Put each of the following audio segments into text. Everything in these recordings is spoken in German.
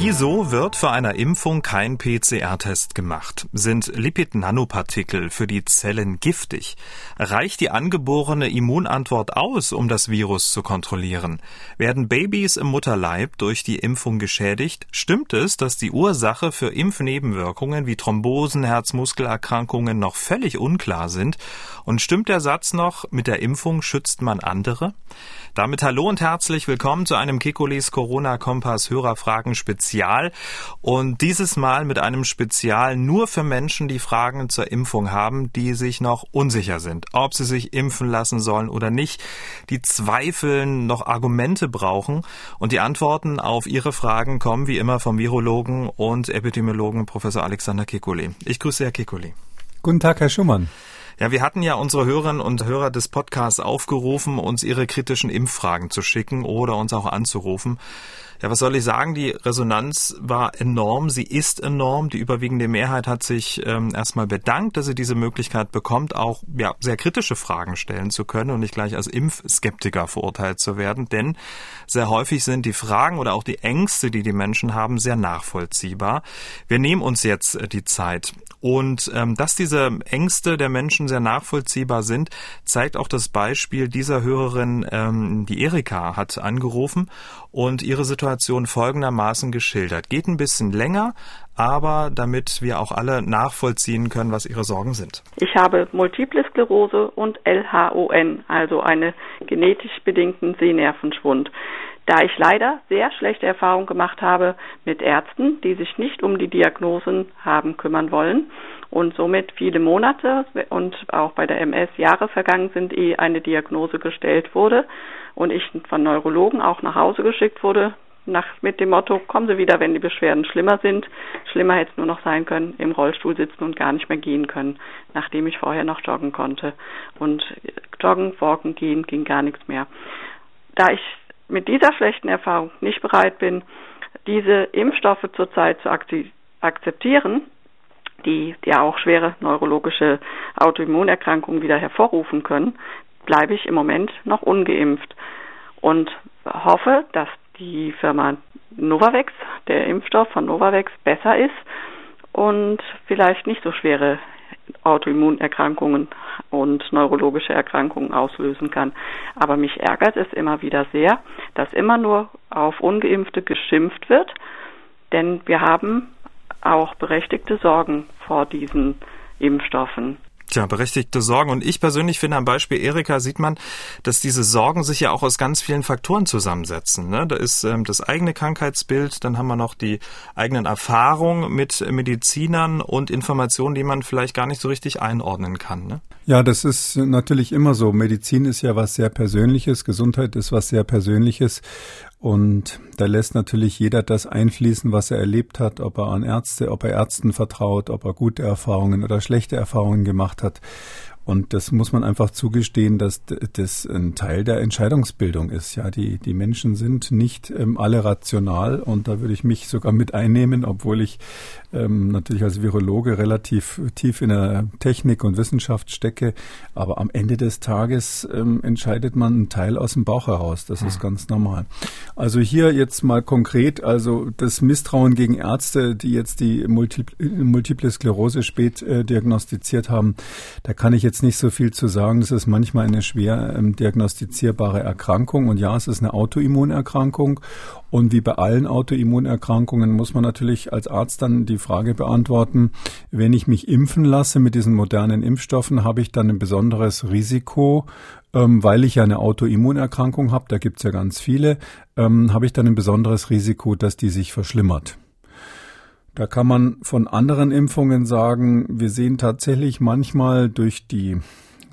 Wieso wird vor einer Impfung kein PCR-Test gemacht? Sind Lipid-Nanopartikel für die Zellen giftig? Reicht die angeborene Immunantwort aus, um das Virus zu kontrollieren? Werden Babys im Mutterleib durch die Impfung geschädigt? Stimmt es, dass die Ursache für Impfnebenwirkungen wie Thrombosen, Herzmuskelerkrankungen noch völlig unklar sind? Und stimmt der Satz noch, mit der Impfung schützt man andere? Damit hallo und herzlich willkommen zu einem Kekules Corona-Kompass Hörerfragen Spezial. Und dieses Mal mit einem Spezial nur für Menschen, die Fragen zur Impfung haben, die sich noch unsicher sind, ob sie sich impfen lassen sollen oder nicht, die zweifeln, noch Argumente brauchen. Und die Antworten auf ihre Fragen kommen wie immer vom Virologen und Epidemiologen Professor Alexander Kekulé. Ich grüße Herr Kekulé. Guten Tag, Herr Schumann. Ja, wir hatten ja unsere Hörerinnen und Hörer des Podcasts aufgerufen, uns ihre kritischen Impffragen zu schicken oder uns auch anzurufen. Ja, was soll ich sagen? Die Resonanz war enorm, sie ist enorm. Die überwiegende Mehrheit hat sich ähm, erstmal bedankt, dass sie diese Möglichkeit bekommt, auch ja, sehr kritische Fragen stellen zu können und nicht gleich als Impfskeptiker verurteilt zu werden. Denn sehr häufig sind die Fragen oder auch die Ängste, die die Menschen haben, sehr nachvollziehbar. Wir nehmen uns jetzt äh, die Zeit. Und ähm, dass diese Ängste der Menschen sehr nachvollziehbar sind, zeigt auch das Beispiel dieser Hörerin, ähm, die Erika hat angerufen und ihre Situation folgendermaßen geschildert. Geht ein bisschen länger, aber damit wir auch alle nachvollziehen können, was ihre Sorgen sind. Ich habe Multiple Sklerose und LHON, also einen genetisch bedingten Sehnervenschwund. Da ich leider sehr schlechte Erfahrungen gemacht habe mit Ärzten, die sich nicht um die Diagnosen haben kümmern wollen und somit viele Monate und auch bei der MS Jahre vergangen sind, ehe eine Diagnose gestellt wurde und ich von Neurologen auch nach Hause geschickt wurde, nach, mit dem Motto, kommen Sie wieder, wenn die Beschwerden schlimmer sind. Schlimmer hätte es nur noch sein können, im Rollstuhl sitzen und gar nicht mehr gehen können, nachdem ich vorher noch joggen konnte. Und joggen, walken, gehen ging gar nichts mehr. Da ich mit dieser schlechten Erfahrung nicht bereit bin, diese Impfstoffe zurzeit zu akzeptieren, die ja auch schwere neurologische Autoimmunerkrankungen wieder hervorrufen können, bleibe ich im Moment noch ungeimpft und hoffe, dass die Firma Novavax, der Impfstoff von Novavax, besser ist und vielleicht nicht so schwere Autoimmunerkrankungen und neurologische Erkrankungen auslösen kann. Aber mich ärgert es immer wieder sehr, dass immer nur auf ungeimpfte geschimpft wird, denn wir haben auch berechtigte Sorgen vor diesen Impfstoffen. Tja, berechtigte Sorgen. Und ich persönlich finde, am Beispiel Erika sieht man, dass diese Sorgen sich ja auch aus ganz vielen Faktoren zusammensetzen. Ne? Da ist ähm, das eigene Krankheitsbild, dann haben wir noch die eigenen Erfahrungen mit Medizinern und Informationen, die man vielleicht gar nicht so richtig einordnen kann. Ne? Ja, das ist natürlich immer so. Medizin ist ja was sehr Persönliches, Gesundheit ist was sehr Persönliches. Und da lässt natürlich jeder das einfließen, was er erlebt hat, ob er an Ärzte, ob er Ärzten vertraut, ob er gute Erfahrungen oder schlechte Erfahrungen gemacht hat. Und das muss man einfach zugestehen, dass das ein Teil der Entscheidungsbildung ist. Ja, die, die Menschen sind nicht ähm, alle rational und da würde ich mich sogar mit einnehmen, obwohl ich ähm, natürlich als Virologe relativ tief in der Technik und Wissenschaft stecke. Aber am Ende des Tages ähm, entscheidet man einen Teil aus dem Bauch heraus. Das ist ganz normal. Also hier jetzt mal konkret, also das Misstrauen gegen Ärzte, die jetzt die Multiple, Multiple Sklerose spät äh, diagnostiziert haben, da kann ich jetzt jetzt nicht so viel zu sagen. Das ist manchmal eine schwer ähm, diagnostizierbare Erkrankung. Und ja, es ist eine Autoimmunerkrankung. Und wie bei allen Autoimmunerkrankungen muss man natürlich als Arzt dann die Frage beantworten, wenn ich mich impfen lasse mit diesen modernen Impfstoffen, habe ich dann ein besonderes Risiko, ähm, weil ich ja eine Autoimmunerkrankung habe, da gibt es ja ganz viele, ähm, habe ich dann ein besonderes Risiko, dass die sich verschlimmert. Da kann man von anderen Impfungen sagen, wir sehen tatsächlich manchmal durch die,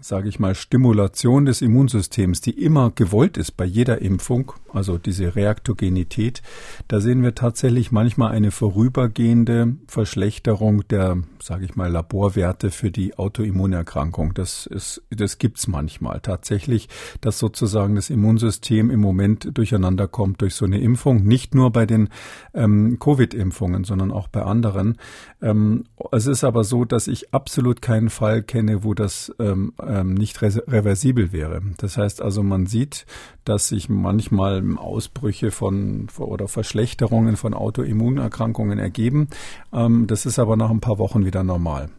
sage ich mal, Stimulation des Immunsystems, die immer gewollt ist bei jeder Impfung, also diese Reaktogenität, da sehen wir tatsächlich manchmal eine vorübergehende Verschlechterung der, sage ich mal, Laborwerte für die Autoimmunerkrankung. Das ist, das gibt's manchmal tatsächlich, dass sozusagen das Immunsystem im Moment durcheinander kommt durch so eine Impfung. Nicht nur bei den ähm, Covid-Impfungen, sondern auch bei anderen. Ähm, es ist aber so, dass ich absolut keinen Fall kenne, wo das ähm, ähm, nicht reversibel wäre. Das heißt also, man sieht, dass sich manchmal Ausbrüche von oder Verschlechterungen von Autoimmunerkrankungen ergeben. Ähm, das ist aber nach ein paar Wochen wieder normal.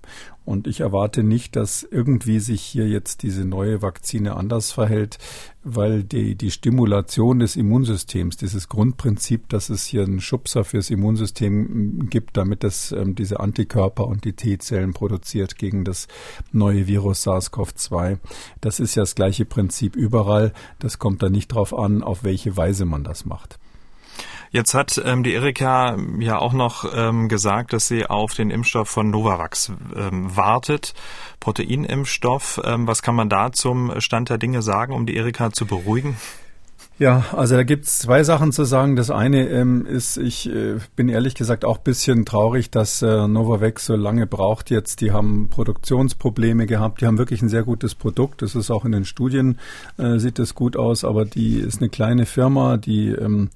Und ich erwarte nicht, dass irgendwie sich hier jetzt diese neue Vakzine anders verhält, weil die, die Stimulation des Immunsystems, dieses Grundprinzip, dass es hier einen Schubser fürs Immunsystem gibt, damit es ähm, diese Antikörper und die T-Zellen produziert gegen das neue Virus SARS-CoV-2, das ist ja das gleiche Prinzip überall. Das kommt da nicht drauf an, auf welche Weise man das macht. Jetzt hat ähm, die Erika ja auch noch ähm, gesagt, dass sie auf den Impfstoff von Novavax ähm, wartet, Proteinimpfstoff. Ähm, was kann man da zum Stand der Dinge sagen, um die Erika zu beruhigen? Ja, also da gibt's zwei Sachen zu sagen. Das eine ähm, ist, ich äh, bin ehrlich gesagt auch bisschen traurig, dass äh, Novavax so lange braucht jetzt. Die haben Produktionsprobleme gehabt. Die haben wirklich ein sehr gutes Produkt. Das ist auch in den Studien, äh, sieht das gut aus. Aber die ist eine kleine Firma, die ähm,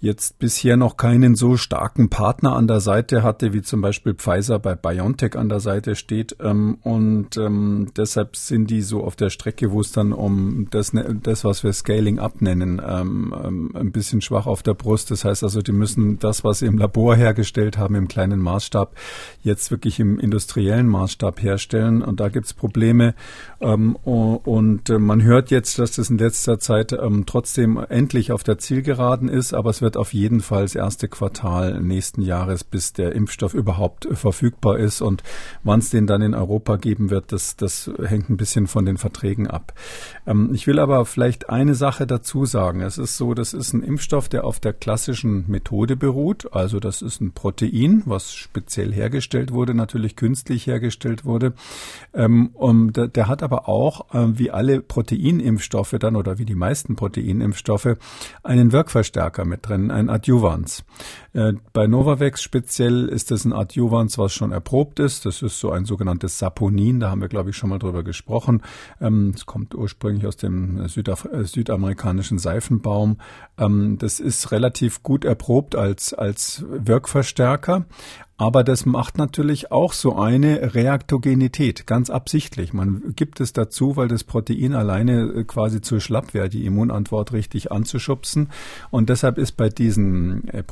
jetzt bisher noch keinen so starken Partner an der Seite hatte, wie zum Beispiel Pfizer bei BioNTech an der Seite steht. Ähm, und ähm, deshalb sind die so auf der Strecke, wo es dann um das, ne, das was wir Scaling Up nennen, ähm, ein bisschen schwach auf der Brust. Das heißt also, die müssen das, was sie im Labor hergestellt haben, im kleinen Maßstab, jetzt wirklich im industriellen Maßstab herstellen. Und da gibt's Probleme. und äh, man hört jetzt, dass das in letzter Zeit trotzdem endlich auf der Zielgeraden ist, aber es wird wird auf jeden Fall das erste Quartal nächsten Jahres, bis der Impfstoff überhaupt verfügbar ist. Und wann es den dann in Europa geben wird, das, das hängt ein bisschen von den Verträgen ab. Ähm, ich will aber vielleicht eine Sache dazu sagen. Es ist so, das ist ein Impfstoff, der auf der klassischen Methode beruht. Also das ist ein Protein, was speziell hergestellt wurde, natürlich künstlich hergestellt wurde. Ähm, und der, der hat aber auch, äh, wie alle Proteinimpfstoffe dann oder wie die meisten Proteinimpfstoffe, einen Wirkverstärker mit drin ein, Adjuvans. Äh, bei Novavax speziell ist es ein Adjuvans, was schon erprobt ist. Das ist so ein sogenanntes Saponin, da haben wir, glaube ich, schon mal drüber gesprochen. Ähm, es kommt ursprünglich aus dem Südaf äh, südamerikanischen Seifenbaum. Ähm, das ist relativ gut erprobt als, als Wirkverstärker. Aber das macht natürlich auch so eine Reaktogenität, ganz absichtlich. Man gibt es dazu, weil das Protein alleine äh, quasi zu schlapp wäre, die Immunantwort richtig anzuschubsen. Und deshalb ist bei diesen äh,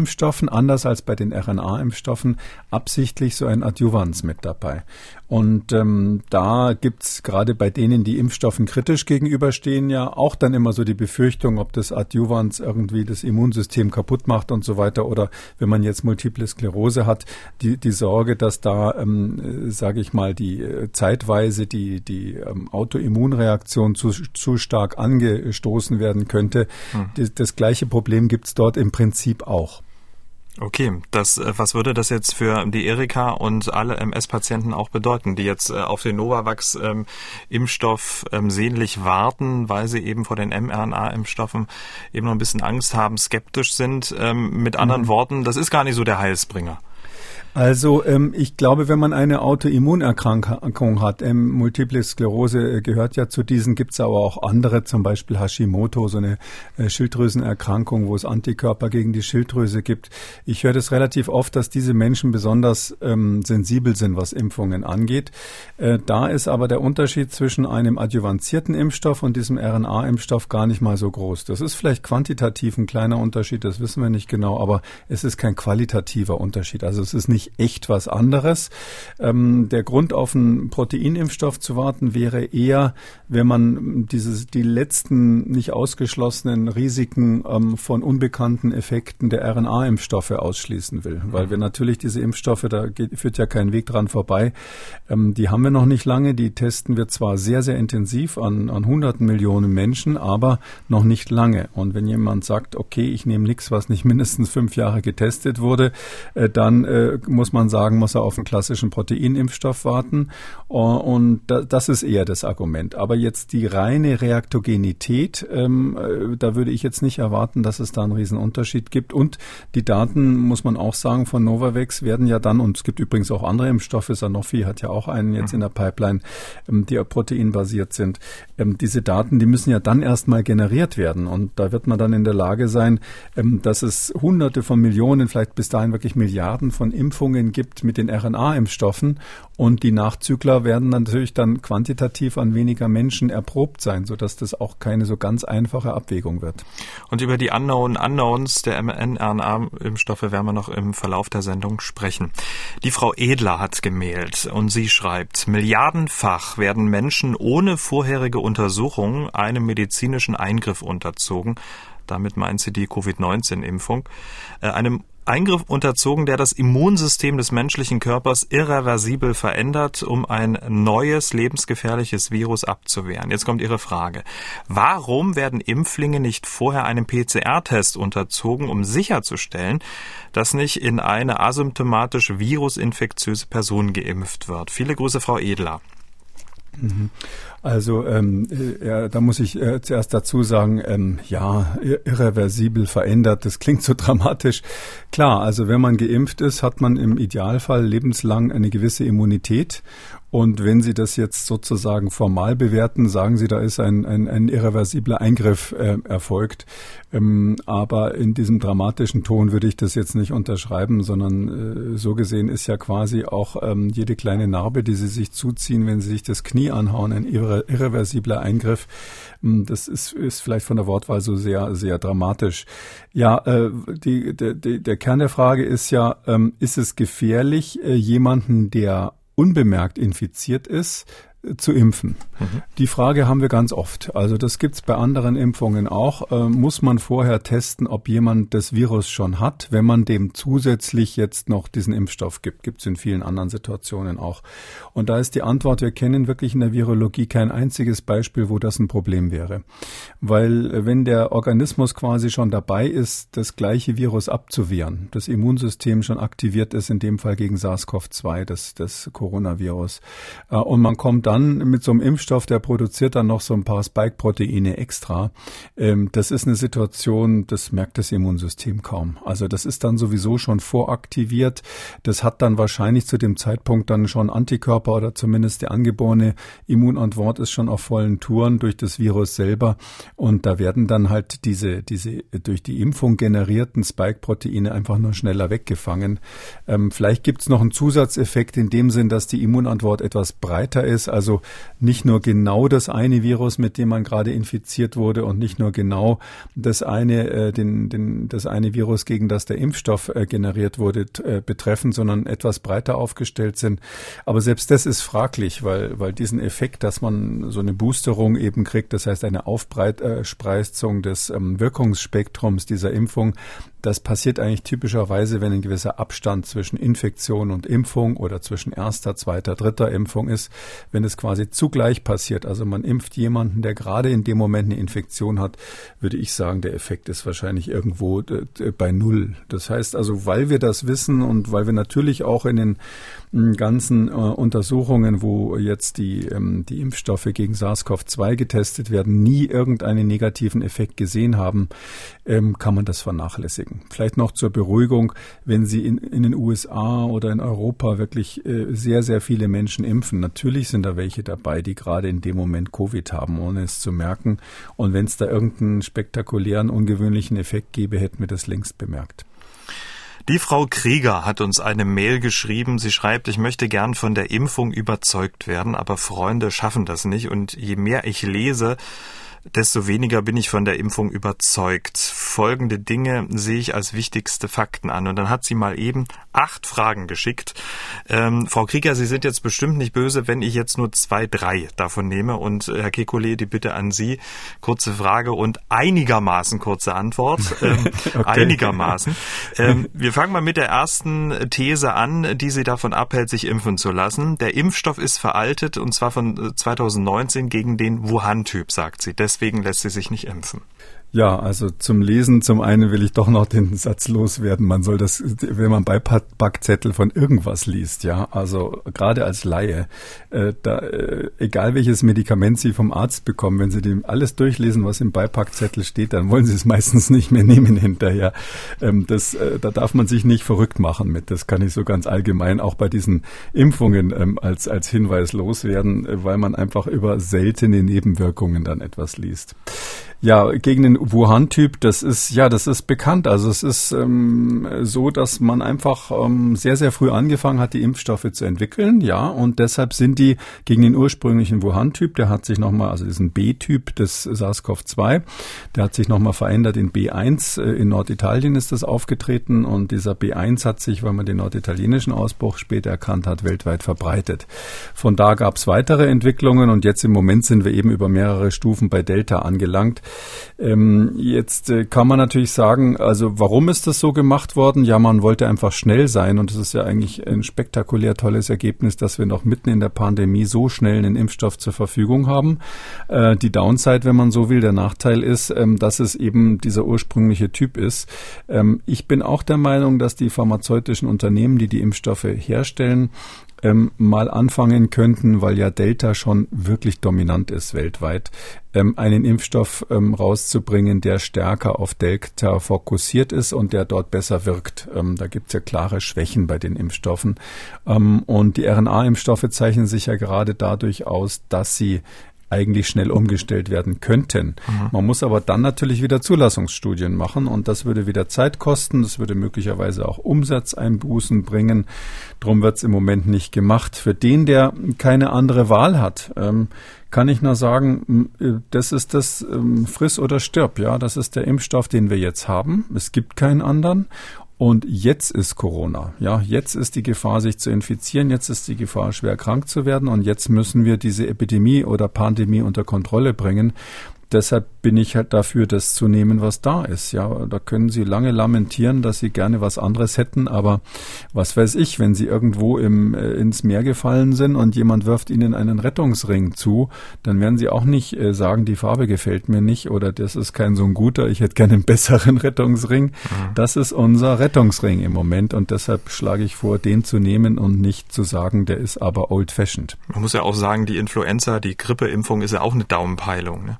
Proteinimpfstoffen, anders als bei den RNA-Impfstoffen, absichtlich so ein Adjuvans mit dabei. Und ähm, da gibt's gerade bei denen, die Impfstoffen kritisch gegenüberstehen, ja auch dann immer so die Befürchtung, ob das Adjuvans irgendwie das Immunsystem kaputt macht und so weiter. Oder wenn man jetzt Multiple Sklerose hat, die, die Sorge, dass da, ähm, äh, sage ich mal, die äh, zeitweise die, die ähm, Autoimmunreaktion zu, zu stark angestoßen werden könnte. Hm. Das, das gleiche Problem gibt's dort im Prinzip auch. Okay, das, äh, was würde das jetzt für die Erika und alle MS-Patienten auch bedeuten, die jetzt äh, auf den Novavax-Impfstoff ähm, ähm, sehnlich warten, weil sie eben vor den mRNA-Impfstoffen eben noch ein bisschen Angst haben, skeptisch sind? Ähm, mit anderen mhm. Worten, das ist gar nicht so der Heilsbringer. Also ähm, ich glaube, wenn man eine Autoimmunerkrankung hat, ähm, Multiple Sklerose äh, gehört ja zu diesen, gibt es aber auch andere, zum Beispiel Hashimoto, so eine äh, Schilddrüsenerkrankung, wo es Antikörper gegen die Schilddrüse gibt. Ich höre das relativ oft, dass diese Menschen besonders ähm, sensibel sind, was Impfungen angeht. Äh, da ist aber der Unterschied zwischen einem adjuvantierten Impfstoff und diesem RNA-Impfstoff gar nicht mal so groß. Das ist vielleicht quantitativ ein kleiner Unterschied, das wissen wir nicht genau, aber es ist kein qualitativer Unterschied. Also es ist nicht eigentlich echt was anderes. Ähm, der Grund, auf einen Proteinimpfstoff zu warten, wäre eher, wenn man dieses, die letzten nicht ausgeschlossenen Risiken ähm, von unbekannten Effekten der RNA-Impfstoffe ausschließen will. Weil wir natürlich diese Impfstoffe, da geht, führt ja kein Weg dran vorbei, ähm, die haben wir noch nicht lange. Die testen wir zwar sehr, sehr intensiv an, an hunderten Millionen Menschen, aber noch nicht lange. Und wenn jemand sagt, okay, ich nehme nichts, was nicht mindestens fünf Jahre getestet wurde, äh, dann äh, muss man sagen, muss er auf einen klassischen Proteinimpfstoff warten. Und das ist eher das Argument. Aber jetzt die reine Reaktogenität, ähm, äh, da würde ich jetzt nicht erwarten, dass es da einen riesen Unterschied gibt. Und die Daten, muss man auch sagen, von Novavax werden ja dann, und es gibt übrigens auch andere Impfstoffe, Sanofi hat ja auch einen jetzt in der Pipeline, ähm, die proteinbasiert sind. Ähm, diese Daten, die müssen ja dann erstmal generiert werden. Und da wird man dann in der Lage sein, ähm, dass es hunderte von Millionen, vielleicht bis dahin wirklich Milliarden von Impfungen gibt mit den RNA-Impfstoffen. Und die Nachzügler werden natürlich dann quantitativ an weniger Menschen erprobt sein, sodass das auch keine so ganz einfache Abwägung wird. Und über die Unknown Unknowns der mRNA-Impfstoffe werden wir noch im Verlauf der Sendung sprechen. Die Frau Edler hat gemailt und sie schreibt, Milliardenfach werden Menschen ohne vorherige Untersuchung einem medizinischen Eingriff unterzogen. Damit meint sie die Covid-19-Impfung. Äh, einem Eingriff unterzogen, der das Immunsystem des menschlichen Körpers irreversibel verändert, um ein neues lebensgefährliches Virus abzuwehren. Jetzt kommt Ihre Frage. Warum werden Impflinge nicht vorher einem PCR-Test unterzogen, um sicherzustellen, dass nicht in eine asymptomatisch virusinfektiöse Person geimpft wird? Viele Grüße, Frau Edler. Mhm. Also ähm, äh, ja, da muss ich äh, zuerst dazu sagen, ähm, ja, irreversibel verändert, das klingt so dramatisch. Klar, also wenn man geimpft ist, hat man im Idealfall lebenslang eine gewisse Immunität und wenn Sie das jetzt sozusagen formal bewerten, sagen Sie, da ist ein, ein, ein irreversibler Eingriff äh, erfolgt. Ähm, aber in diesem dramatischen Ton würde ich das jetzt nicht unterschreiben, sondern äh, so gesehen ist ja quasi auch ähm, jede kleine Narbe, die Sie sich zuziehen, wenn Sie sich das Knie anhauen, ein irre, irreversibler Eingriff. Ähm, das ist, ist vielleicht von der Wortwahl so sehr, sehr dramatisch. Ja, äh, die, der, der Kern der Frage ist ja, ähm, ist es gefährlich, äh, jemanden, der unbemerkt infiziert ist, zu impfen. Mhm. Die Frage haben wir ganz oft. Also das gibt's bei anderen Impfungen auch. Äh, muss man vorher testen, ob jemand das Virus schon hat, wenn man dem zusätzlich jetzt noch diesen Impfstoff gibt. Gibt's in vielen anderen Situationen auch. Und da ist die Antwort, wir kennen wirklich in der Virologie kein einziges Beispiel, wo das ein Problem wäre. Weil äh, wenn der Organismus quasi schon dabei ist, das gleiche Virus abzuwehren, das Immunsystem schon aktiviert ist, in dem Fall gegen SARS-CoV-2, das, das Coronavirus, äh, und man kommt dann mit so einem Impfstoff, der produziert dann noch so ein paar Spike-Proteine extra. Ähm, das ist eine Situation, das merkt das Immunsystem kaum. Also das ist dann sowieso schon voraktiviert. Das hat dann wahrscheinlich zu dem Zeitpunkt dann schon Antikörper oder zumindest die angeborene Immunantwort ist schon auf vollen Touren durch das Virus selber. Und da werden dann halt diese, diese durch die Impfung generierten Spike-Proteine einfach nur schneller weggefangen. Ähm, vielleicht gibt es noch einen Zusatzeffekt in dem Sinn, dass die Immunantwort etwas breiter ist. Also also nicht nur genau das eine Virus, mit dem man gerade infiziert wurde und nicht nur genau das eine, äh, den, den, das eine Virus, gegen das der Impfstoff äh, generiert wurde, äh, betreffen, sondern etwas breiter aufgestellt sind. Aber selbst das ist fraglich, weil, weil diesen Effekt, dass man so eine Boosterung eben kriegt, das heißt eine Aufspreizung des ähm, Wirkungsspektrums dieser Impfung, das passiert eigentlich typischerweise, wenn ein gewisser Abstand zwischen Infektion und Impfung oder zwischen erster, zweiter, dritter Impfung ist, wenn es quasi zugleich passiert. Also man impft jemanden, der gerade in dem Moment eine Infektion hat, würde ich sagen, der Effekt ist wahrscheinlich irgendwo äh, bei Null. Das heißt also, weil wir das wissen und weil wir natürlich auch in den ganzen äh, Untersuchungen, wo jetzt die, ähm, die Impfstoffe gegen SARS-CoV-2 getestet werden, nie irgendeinen negativen Effekt gesehen haben, ähm, kann man das vernachlässigen. Vielleicht noch zur Beruhigung, wenn Sie in, in den USA oder in Europa wirklich äh, sehr, sehr viele Menschen impfen, natürlich sind da welche dabei, die gerade in dem Moment Covid haben, ohne es zu merken. Und wenn es da irgendeinen spektakulären, ungewöhnlichen Effekt gäbe, hätten wir das längst bemerkt. Die Frau Krieger hat uns eine Mail geschrieben. Sie schreibt, ich möchte gern von der Impfung überzeugt werden, aber Freunde schaffen das nicht. Und je mehr ich lese, desto weniger bin ich von der Impfung überzeugt. Folgende Dinge sehe ich als wichtigste Fakten an. Und dann hat sie mal eben acht Fragen geschickt. Ähm, Frau Krieger, Sie sind jetzt bestimmt nicht böse, wenn ich jetzt nur zwei, drei davon nehme. Und äh, Herr Kekulé, die Bitte an Sie. Kurze Frage und einigermaßen kurze Antwort. Ähm, okay. Einigermaßen. Ähm, wir fangen mal mit der ersten These an, die Sie davon abhält, sich impfen zu lassen. Der Impfstoff ist veraltet und zwar von 2019 äh, gegen den Wuhan-Typ, sagt sie. Deswegen lässt sie sich nicht impfen. Ja, also zum Lesen, zum einen will ich doch noch den Satz loswerden. Man soll das, wenn man Beipackzettel von irgendwas liest, ja, also gerade als Laie, äh, da, äh, egal welches Medikament Sie vom Arzt bekommen, wenn Sie dem alles durchlesen, was im Beipackzettel steht, dann wollen Sie es meistens nicht mehr nehmen hinterher. Ähm, das, äh, da darf man sich nicht verrückt machen mit. Das kann ich so ganz allgemein auch bei diesen Impfungen ähm, als, als Hinweis loswerden, äh, weil man einfach über seltene Nebenwirkungen dann etwas liest. Ja, gegen den Wuhan-Typ, das ist ja, das ist bekannt. Also es ist ähm, so, dass man einfach ähm, sehr, sehr früh angefangen hat, die Impfstoffe zu entwickeln, ja, und deshalb sind die gegen den ursprünglichen Wuhan-Typ, der hat sich nochmal, also diesen B-Typ des SARS-CoV-2, der hat sich nochmal verändert in B1. Äh, in Norditalien ist das aufgetreten und dieser B1 hat sich, weil man den norditalienischen Ausbruch später erkannt hat, weltweit verbreitet. Von da gab es weitere Entwicklungen und jetzt im Moment sind wir eben über mehrere Stufen bei Delta angelangt. Ähm, jetzt äh, kann man natürlich sagen, also warum ist das so gemacht worden? Ja, man wollte einfach schnell sein und es ist ja eigentlich ein spektakulär tolles Ergebnis, dass wir noch mitten in der Pandemie so schnell einen Impfstoff zur Verfügung haben. Äh, die Downside, wenn man so will, der Nachteil ist, ähm, dass es eben dieser ursprüngliche Typ ist. Ähm, ich bin auch der Meinung, dass die pharmazeutischen Unternehmen, die die Impfstoffe herstellen, ähm, mal anfangen könnten, weil ja Delta schon wirklich dominant ist weltweit, ähm, einen Impfstoff ähm, rauszubringen, der stärker auf Delta fokussiert ist und der dort besser wirkt. Ähm, da gibt es ja klare Schwächen bei den Impfstoffen. Ähm, und die RNA-Impfstoffe zeichnen sich ja gerade dadurch aus, dass sie eigentlich schnell umgestellt werden könnten. Mhm. Man muss aber dann natürlich wieder Zulassungsstudien machen und das würde wieder Zeit kosten, das würde möglicherweise auch Umsatzeinbußen bringen. Drum wird es im Moment nicht gemacht. Für den, der keine andere Wahl hat, ähm, kann ich nur sagen, äh, das ist das ähm, Friss oder stirb. Ja, das ist der Impfstoff, den wir jetzt haben. Es gibt keinen anderen. Und jetzt ist Corona. Ja, jetzt ist die Gefahr, sich zu infizieren. Jetzt ist die Gefahr, schwer krank zu werden. Und jetzt müssen wir diese Epidemie oder Pandemie unter Kontrolle bringen deshalb bin ich halt dafür, das zu nehmen, was da ist. Ja, da können Sie lange lamentieren, dass Sie gerne was anderes hätten, aber was weiß ich, wenn Sie irgendwo im, äh, ins Meer gefallen sind und jemand wirft Ihnen einen Rettungsring zu, dann werden Sie auch nicht äh, sagen, die Farbe gefällt mir nicht oder das ist kein so ein guter, ich hätte gerne einen besseren Rettungsring. Mhm. Das ist unser Rettungsring im Moment und deshalb schlage ich vor, den zu nehmen und nicht zu sagen, der ist aber old fashioned. Man muss ja auch sagen, die Influenza, die Grippeimpfung ist ja auch eine Daumenpeilung. Ne?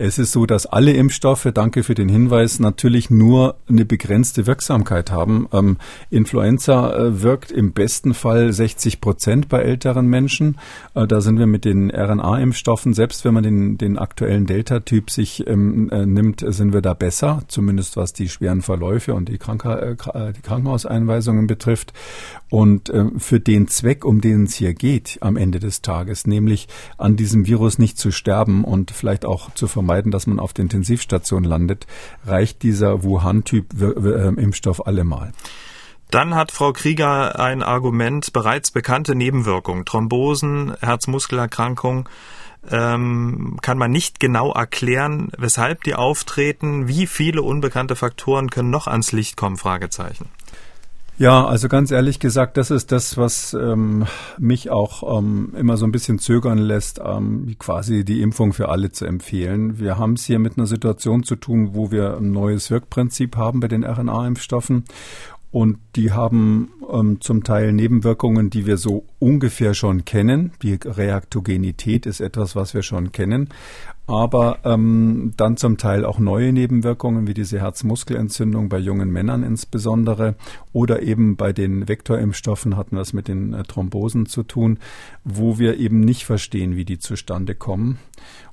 Es ist so, dass alle Impfstoffe, danke für den Hinweis, natürlich nur eine begrenzte Wirksamkeit haben. Ähm, Influenza äh, wirkt im besten Fall 60 Prozent bei älteren Menschen. Äh, da sind wir mit den RNA-Impfstoffen, selbst wenn man den, den aktuellen Delta-Typ sich ähm, äh, nimmt, sind wir da besser, zumindest was die schweren Verläufe und die, Kranker, äh, äh, die Krankenhauseinweisungen betrifft. Und äh, für den Zweck, um den es hier geht am Ende des Tages, nämlich an diesem Virus nicht zu sterben und vielleicht auch zu vermeiden, dass man auf der Intensivstation landet, reicht dieser Wuhan-Typ-Impfstoff allemal. Dann hat Frau Krieger ein Argument, bereits bekannte Nebenwirkungen, Thrombosen, Herzmuskelerkrankung, ähm, kann man nicht genau erklären, weshalb die auftreten, wie viele unbekannte Faktoren können noch ans Licht kommen, Fragezeichen. Ja, also ganz ehrlich gesagt, das ist das, was ähm, mich auch ähm, immer so ein bisschen zögern lässt, ähm, quasi die Impfung für alle zu empfehlen. Wir haben es hier mit einer Situation zu tun, wo wir ein neues Wirkprinzip haben bei den RNA-Impfstoffen. Und die haben ähm, zum Teil Nebenwirkungen, die wir so ungefähr schon kennen. Die Reaktogenität ist etwas, was wir schon kennen aber ähm, dann zum Teil auch neue Nebenwirkungen wie diese Herzmuskelentzündung bei jungen Männern insbesondere oder eben bei den Vektorimpfstoffen hatten wir es mit den äh, Thrombosen zu tun, wo wir eben nicht verstehen, wie die zustande kommen.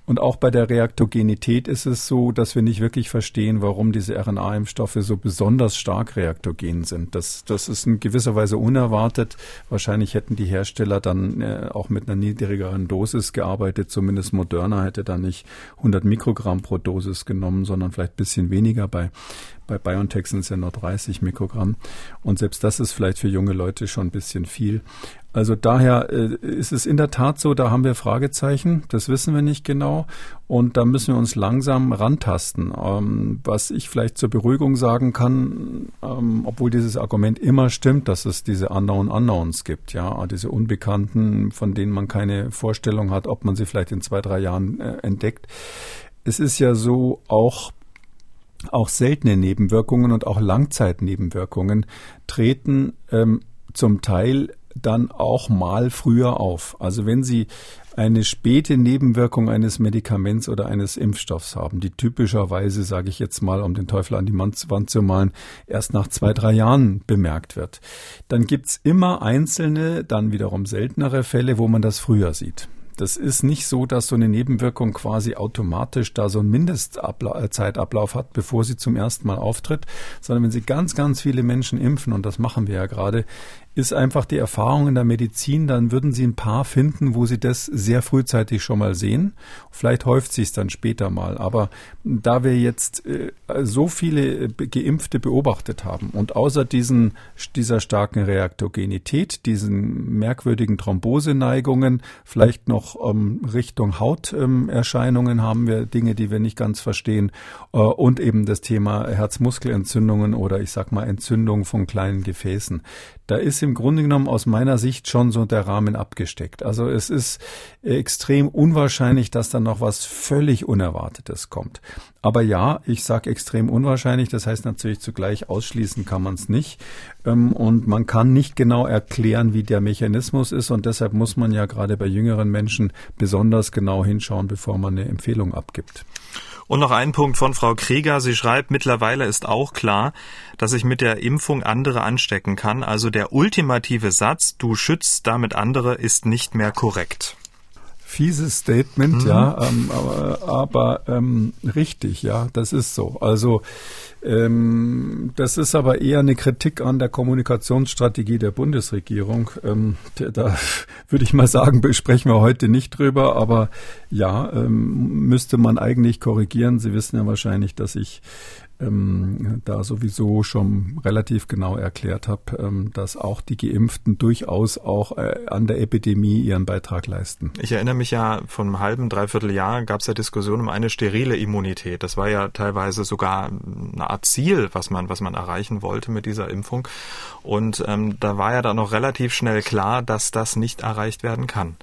Und auch bei der Reaktogenität ist es so, dass wir nicht wirklich verstehen, warum diese RNA-Impfstoffe so besonders stark reaktogen sind. Das, das ist in gewisser Weise unerwartet. Wahrscheinlich hätten die Hersteller dann äh, auch mit einer niedrigeren Dosis gearbeitet. Zumindest Moderna hätte da nicht 100 Mikrogramm pro Dosis genommen, sondern vielleicht ein bisschen weniger. Bei bei BioNTech sind es ja nur 30 Mikrogramm. Und selbst das ist vielleicht für junge Leute schon ein bisschen viel. Also daher äh, ist es in der Tat so, da haben wir Fragezeichen, das wissen wir nicht genau und da müssen wir uns langsam rantasten. Ähm, was ich vielleicht zur Beruhigung sagen kann, ähm, obwohl dieses Argument immer stimmt, dass es diese Unknown Unknowns gibt, ja, diese Unbekannten, von denen man keine Vorstellung hat, ob man sie vielleicht in zwei, drei Jahren äh, entdeckt es ist ja so, auch auch seltene Nebenwirkungen und auch Langzeitnebenwirkungen treten ähm, zum Teil dann auch mal früher auf. Also wenn Sie eine späte Nebenwirkung eines Medikaments oder eines Impfstoffs haben, die typischerweise, sage ich jetzt mal, um den Teufel an die Wand zu malen, erst nach zwei, drei Jahren bemerkt wird, dann gibt's immer einzelne, dann wiederum seltenere Fälle, wo man das früher sieht. Das ist nicht so, dass so eine Nebenwirkung quasi automatisch da so einen Mindestzeitablauf hat, bevor sie zum ersten Mal auftritt, sondern wenn Sie ganz, ganz viele Menschen impfen, und das machen wir ja gerade, ist einfach die Erfahrung in der Medizin, dann würden Sie ein paar finden, wo Sie das sehr frühzeitig schon mal sehen. Vielleicht häuft sich es dann später mal. Aber da wir jetzt äh, so viele äh, Geimpfte beobachtet haben und außer diesen, dieser starken Reaktogenität, diesen merkwürdigen Thromboseneigungen, vielleicht noch ähm, Richtung Hauterscheinungen ähm, haben wir Dinge, die wir nicht ganz verstehen äh, und eben das Thema Herzmuskelentzündungen oder ich sag mal Entzündung von kleinen Gefäßen da ist im Grunde genommen aus meiner Sicht schon so der Rahmen abgesteckt. Also es ist extrem unwahrscheinlich, dass da noch was völlig Unerwartetes kommt. Aber ja, ich sage extrem unwahrscheinlich, das heißt natürlich zugleich ausschließen kann man es nicht. Ähm, und man kann nicht genau erklären, wie der Mechanismus ist. Und deshalb muss man ja gerade bei jüngeren Menschen besonders genau hinschauen, bevor man eine Empfehlung abgibt. Und noch ein Punkt von Frau Krieger. Sie schreibt, mittlerweile ist auch klar, dass ich mit der Impfung andere anstecken kann. Also der ultimative Satz, du schützt damit andere, ist nicht mehr korrekt fieses Statement, mhm. ja, ähm, aber, aber ähm, richtig, ja, das ist so. Also ähm, das ist aber eher eine Kritik an der Kommunikationsstrategie der Bundesregierung. Ähm, da würde ich mal sagen, besprechen wir heute nicht drüber, aber ja, ähm, müsste man eigentlich korrigieren. Sie wissen ja wahrscheinlich, dass ich ähm, da sowieso schon relativ genau erklärt habe, ähm, dass auch die Geimpften durchaus auch äh, an der Epidemie ihren Beitrag leisten. Ich erinnere mich ja, von einem halben, dreiviertel Jahr gab es ja Diskussionen um eine sterile Immunität. Das war ja teilweise sogar eine Art Ziel, was man, was man erreichen wollte mit dieser Impfung. Und ähm, da war ja dann noch relativ schnell klar, dass das nicht erreicht werden kann.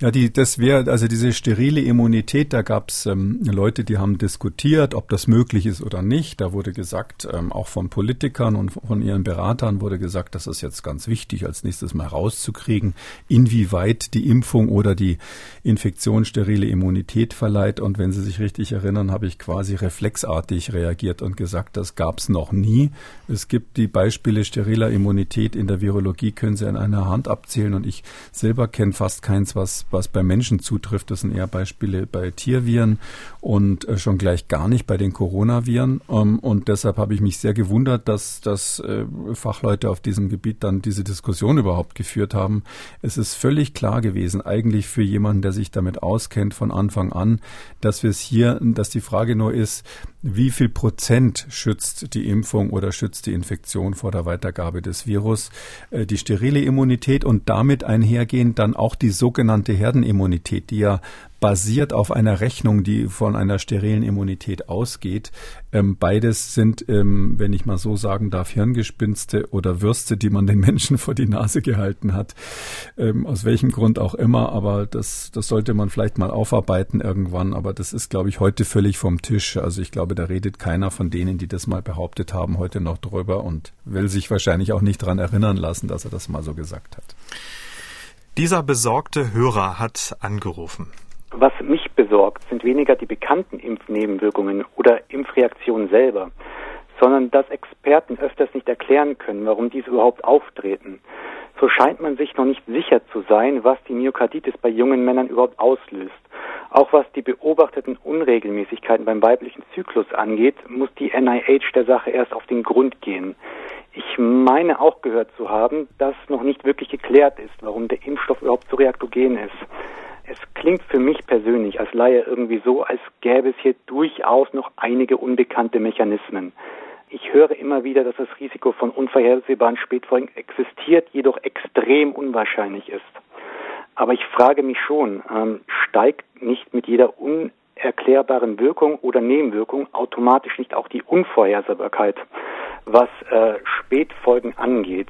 Ja, die, das wäre, also diese sterile Immunität, da gab es ähm, Leute, die haben diskutiert, ob das möglich ist oder nicht. Da wurde gesagt, ähm, auch von Politikern und von ihren Beratern wurde gesagt, das ist jetzt ganz wichtig, als nächstes mal rauszukriegen, inwieweit die Impfung oder die Infektion sterile Immunität verleiht. Und wenn Sie sich richtig erinnern, habe ich quasi reflexartig reagiert und gesagt, das gab es noch nie. Es gibt die Beispiele steriler Immunität in der Virologie, können Sie an einer Hand abzählen und ich selber kenne fast keins, was was bei Menschen zutrifft. Das sind eher Beispiele bei Tierviren und äh, schon gleich gar nicht bei den Coronaviren. Ähm, und deshalb habe ich mich sehr gewundert, dass, dass äh, Fachleute auf diesem Gebiet dann diese Diskussion überhaupt geführt haben. Es ist völlig klar gewesen, eigentlich für jemanden, der sich damit auskennt von Anfang an, dass wir es hier, dass die Frage nur ist, wie viel Prozent schützt die Impfung oder schützt die Infektion vor der Weitergabe des Virus? Äh, die sterile Immunität und damit einhergehend dann auch die sogenannte Herdenimmunität, die ja basiert auf einer Rechnung, die von einer sterilen Immunität ausgeht. Ähm, beides sind, ähm, wenn ich mal so sagen darf, Hirngespinste oder Würste, die man den Menschen vor die Nase gehalten hat. Ähm, aus welchem Grund auch immer, aber das, das sollte man vielleicht mal aufarbeiten irgendwann. Aber das ist, glaube ich, heute völlig vom Tisch. Also ich glaube, da redet keiner von denen, die das mal behauptet haben, heute noch drüber und will sich wahrscheinlich auch nicht daran erinnern lassen, dass er das mal so gesagt hat. Dieser besorgte Hörer hat angerufen. Was mich besorgt, sind weniger die bekannten Impfnebenwirkungen oder Impfreaktionen selber, sondern dass Experten öfters nicht erklären können, warum diese überhaupt auftreten. So scheint man sich noch nicht sicher zu sein, was die Myokarditis bei jungen Männern überhaupt auslöst. Auch was die beobachteten Unregelmäßigkeiten beim weiblichen Zyklus angeht, muss die NIH der Sache erst auf den Grund gehen. Ich meine auch gehört zu haben, dass noch nicht wirklich geklärt ist, warum der Impfstoff überhaupt so reaktogen ist. Es klingt für mich persönlich als Laie irgendwie so, als gäbe es hier durchaus noch einige unbekannte Mechanismen. Ich höre immer wieder, dass das Risiko von unvorhersehbaren Spätfolgen existiert, jedoch extrem unwahrscheinlich ist. Aber ich frage mich schon, ähm, steigt nicht mit jeder unerklärbaren Wirkung oder Nebenwirkung automatisch nicht auch die Unvorhersehbarkeit, was äh, Spätfolgen angeht?